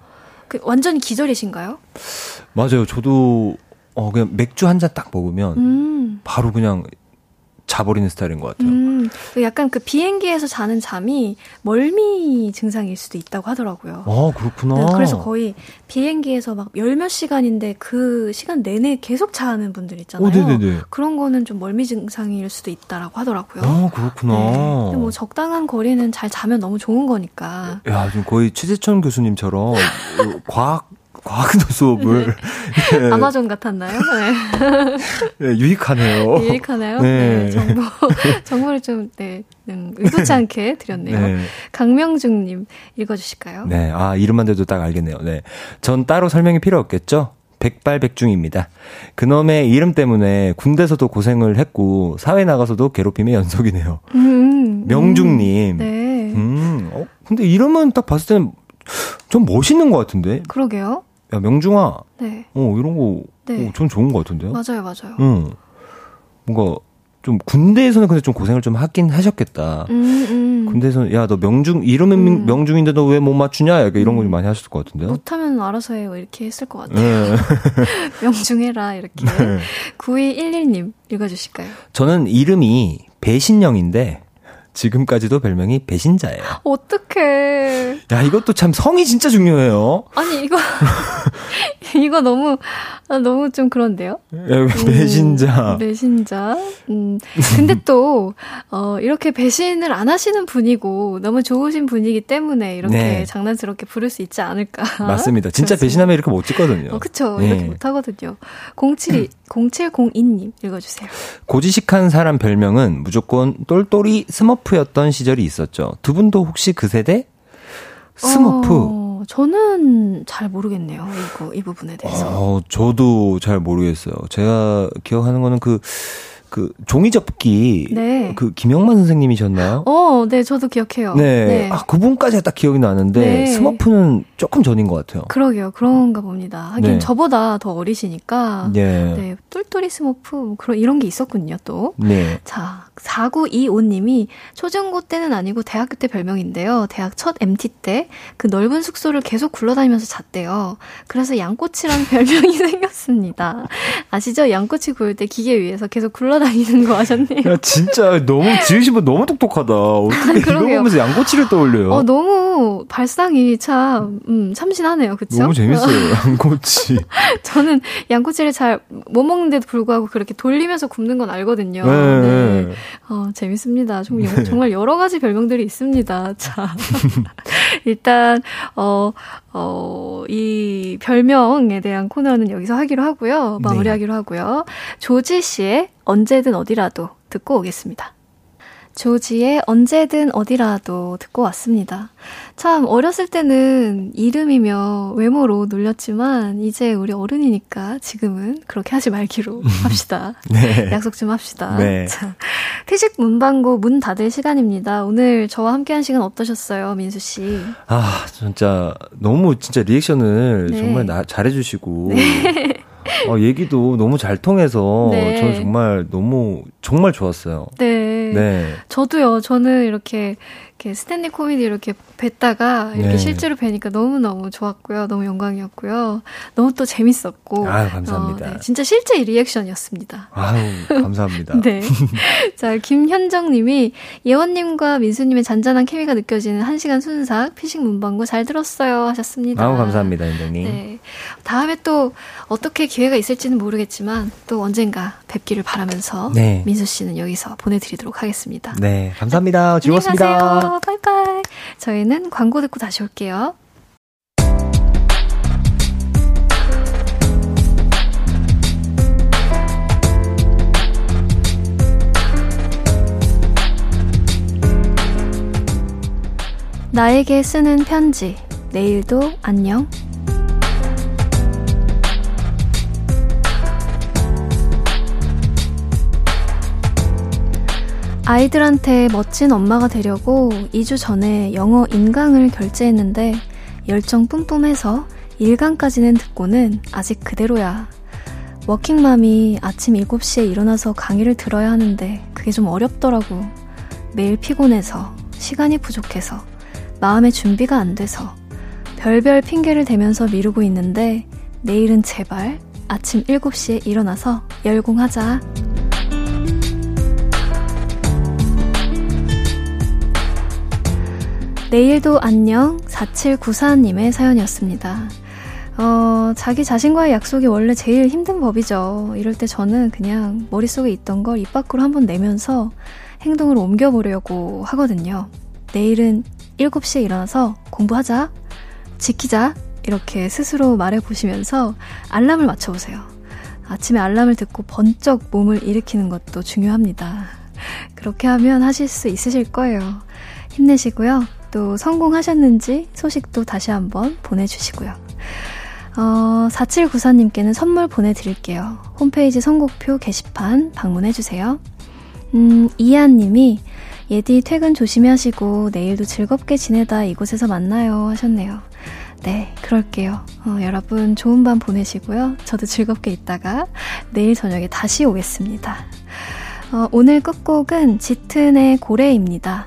그 완전히 기절이신가요? 맞아요. 저도 어 그냥 맥주 한 잔 딱 먹으면 음. 바로 그냥 자버리는 스타일인 것 같아요. 음, 그 약간 그 비행기에서 자는 잠이 멀미 증상일 수도 있다고 하더라고요. 아 그렇구나. 네, 그래서 거의 비행기에서 막 열 몇 시간인데 그 시간 내내 계속 자는 분들 있잖아요. 어, 네네네. 그런 거는 좀 멀미 증상일 수도 있다라고 하더라고요. 아 그렇구나. 네. 근데 뭐 적당한 거리는 잘 자면 너무 좋은 거니까. 야, 좀 거의 최재천 교수님처럼 어, 과학 과학 수업을 네. 아마존 같았나요? 네. 네, 유익하네요. 유익하나요? 네. 네. 정보, 정보를 좀, 네, 음, 의도치 않게 드렸네요. 네. 강명중님, 읽어주실까요? 네, 아 이름만 대도 딱 알겠네요. 네, 전 따로 설명이 필요 없겠죠. 백발백중입니다. 그놈의 이름 때문에 군대에서도 고생을 했고 사회 나가서도 괴롭힘의 연속이네요. 음, 명중님. 음, 네. 음, 어, 근데 이름은 딱 봤을 때는 좀 멋있는 것 같은데. 그러게요. 야 명중아, 네. 어 이런 거, 네. 어, 전 좋은 것 같은데요. 맞아요, 맞아요. 응. 뭔가 좀 군대에서는 근데 좀 고생을 좀 하긴 하셨겠다. 음, 음. 군대에서는 야 너 명중 이름은 음. 명중인데 너 왜 못 맞추냐? 약간 이런 거좀 음. 많이 하셨을 것 같은데요. 못하면 알아서 해요. 이렇게 했을 것 같아요. 네. 명중해라, 이렇게. 네. 9211님, 읽어주실까요? 저는 이름이 배신영인데 지금까지도 별명이 배신자예요. 어떡해. 야 이것도 참 성이 진짜 중요해요. 아니, 이거, 이거 너무, 아, 너무 좀 그런데요? 야, 배신자. 음, 배신자. 음. 근데 또, 어, 이렇게 배신을 안 하시는 분이고, 너무 좋으신 분이기 때문에 이렇게 네. 장난스럽게 부를 수 있지 않을까. 맞습니다. 진짜 그렇습니다. 배신하면 이렇게 못 찍거든요. 어, 그쵸. 네. 이렇게 못 하거든요. 072, 0702님, 읽어주세요. 고지식한 사람 별명은 무조건 똘똘이 스머프 였던 시절이 있었죠. 두 분도 혹시 그 세대? 스머프. 어, 저는 잘 모르겠네요. 이거, 이 부분에 대해서. 어, 저도 잘 모르겠어요. 제가 기억하는 거는 그, 그, 종이 접기. 네. 그, 김영만 선생님이셨나요? 어, 네, 저도 기억해요. 네. 아, 그분까지 딱 기억이 나는데, 네. 스머프는 조금 전인 것 같아요. 그러게요. 그런가 봅니다. 하긴 네. 저보다 더 어리시니까. 네. 네, 똘똘이 스머프, 뭐 그런, 이런 게 있었군요, 또. 네. 자, 4925님이 초중고 때는 아니고 대학교 때 별명인데요. 대학 첫 MT 때 그 넓은 숙소를 계속 굴러다니면서 잤대요. 그래서 양꼬치라는 별명이 생겼습니다. 아시죠? 양꼬치 구울 때 기계 위에서 계속 굴러 다니는 거 아셨네요. 야, 진짜 너무, 지으신 분 너무 똑똑하다. 어떻게 이거 그러게요. 보면서 양꼬치를 떠올려요? 어, 너무 발상이 참, 음, 참신하네요. 그쵸? 너무 재밌어요, 양꼬치. 저는 양꼬치를 잘 못 먹는데도 불구하고 그렇게 돌리면서 굽는 건 알거든요. 네. 네. 어, 재밌습니다. 정말, 정말 여러 가지 별명들이 있습니다. 자. 일단, 어, 어, 이 별명에 대한 코너는 여기서 하기로 하고요. 마무리하기로 하고요. 조지 씨의 언제든 어디라도 듣고 오겠습니다. 조지의 언제든 어디라도 듣고 왔습니다. 참, 어렸을 때는 이름이며 외모로 놀렸지만, 이제 우리 어른이니까 지금은 그렇게 하지 말기로 합시다. 네. 약속 좀 합시다. 네. 자, 피식 문방구 문 닫을 시간입니다. 오늘 저와 함께한 시간 어떠셨어요, 민수 씨? 아, 진짜, 너무 진짜 리액션을 네. 정말 나, 잘해주시고. 어, 얘기도 너무 잘 통해서 네. 저는 정말 너무, 정말 좋았어요. 네. 네. 저도요. 저는 이렇게, 이렇게 스탠딩 코미디 이렇게 뵀다가 이렇게 네. 실제로 뵈니까 너무너무 좋았고요. 너무 영광이었고요. 너무 또 재밌었고. 아유, 감사합니다. 어, 네, 진짜 실제 리액션이었습니다. 아유, 감사합니다. 네. 자, 김현정 님이 예원님과 민수님의 잔잔한 케미가 느껴지는 한시간 순삭 피식 문방구 잘 들었어요 하셨습니다. 아유, 감사합니다, 인정님. 네. 다음에 또 어떻게 기회가 있을지는 모르겠지만 또 언젠가 뵙기를 바라면서 네. 민수 씨는 여기서 보내드리도록 하겠습니다. 네, 감사합니다. 즐거웠습니다. 가세요. 바이바이. 저희는 광고 듣고 다시 올게요. 나에게 쓰는 편지. 내일도 안녕. 아이들한테 멋진 엄마가 되려고 2주 전에 영어 인강을 결제했는데 열정 뿜뿜해서 1강까지는 듣고는 아직 그대로야. 워킹맘이 아침 7시에 일어나서 강의를 들어야 하는데 그게 좀 어렵더라고. 매일 피곤해서, 시간이 부족해서, 마음의 준비가 안 돼서, 별별 핑계를 대면서 미루고 있는데 내일은 제발 아침 7시에 일어나서 열공하자. 내일도 안녕 4794님의 사연이었습니다. 어, 자기 자신과의 약속이 원래 제일 힘든 법이죠. 이럴 때 저는 그냥 머릿속에 있던 걸 입 밖으로 한번 내면서 행동을 옮겨보려고 하거든요. 내일은 7시에 일어나서 공부하자, 지키자, 이렇게 스스로 말해보시면서 알람을 맞춰보세요. 아침에 알람을 듣고 번쩍 몸을 일으키는 것도 중요합니다. 그렇게 하면 하실 수 있으실 거예요. 힘내시고요. 또 성공하셨는지 소식도 다시 한번 보내주시고요. 어, 4794님께는 선물 보내드릴게요. 홈페이지 선곡표 게시판 방문해주세요. 음, 이하님이 예디 퇴근 조심히 하시고 내일도 즐겁게 지내다 이곳에서 만나요 하셨네요. 네, 그럴게요. 어, 여러분 좋은 밤 보내시고요. 저도 즐겁게 있다가 내일 저녁에 다시 오겠습니다. 어, 오늘 끝곡은 짙은의 고래입니다.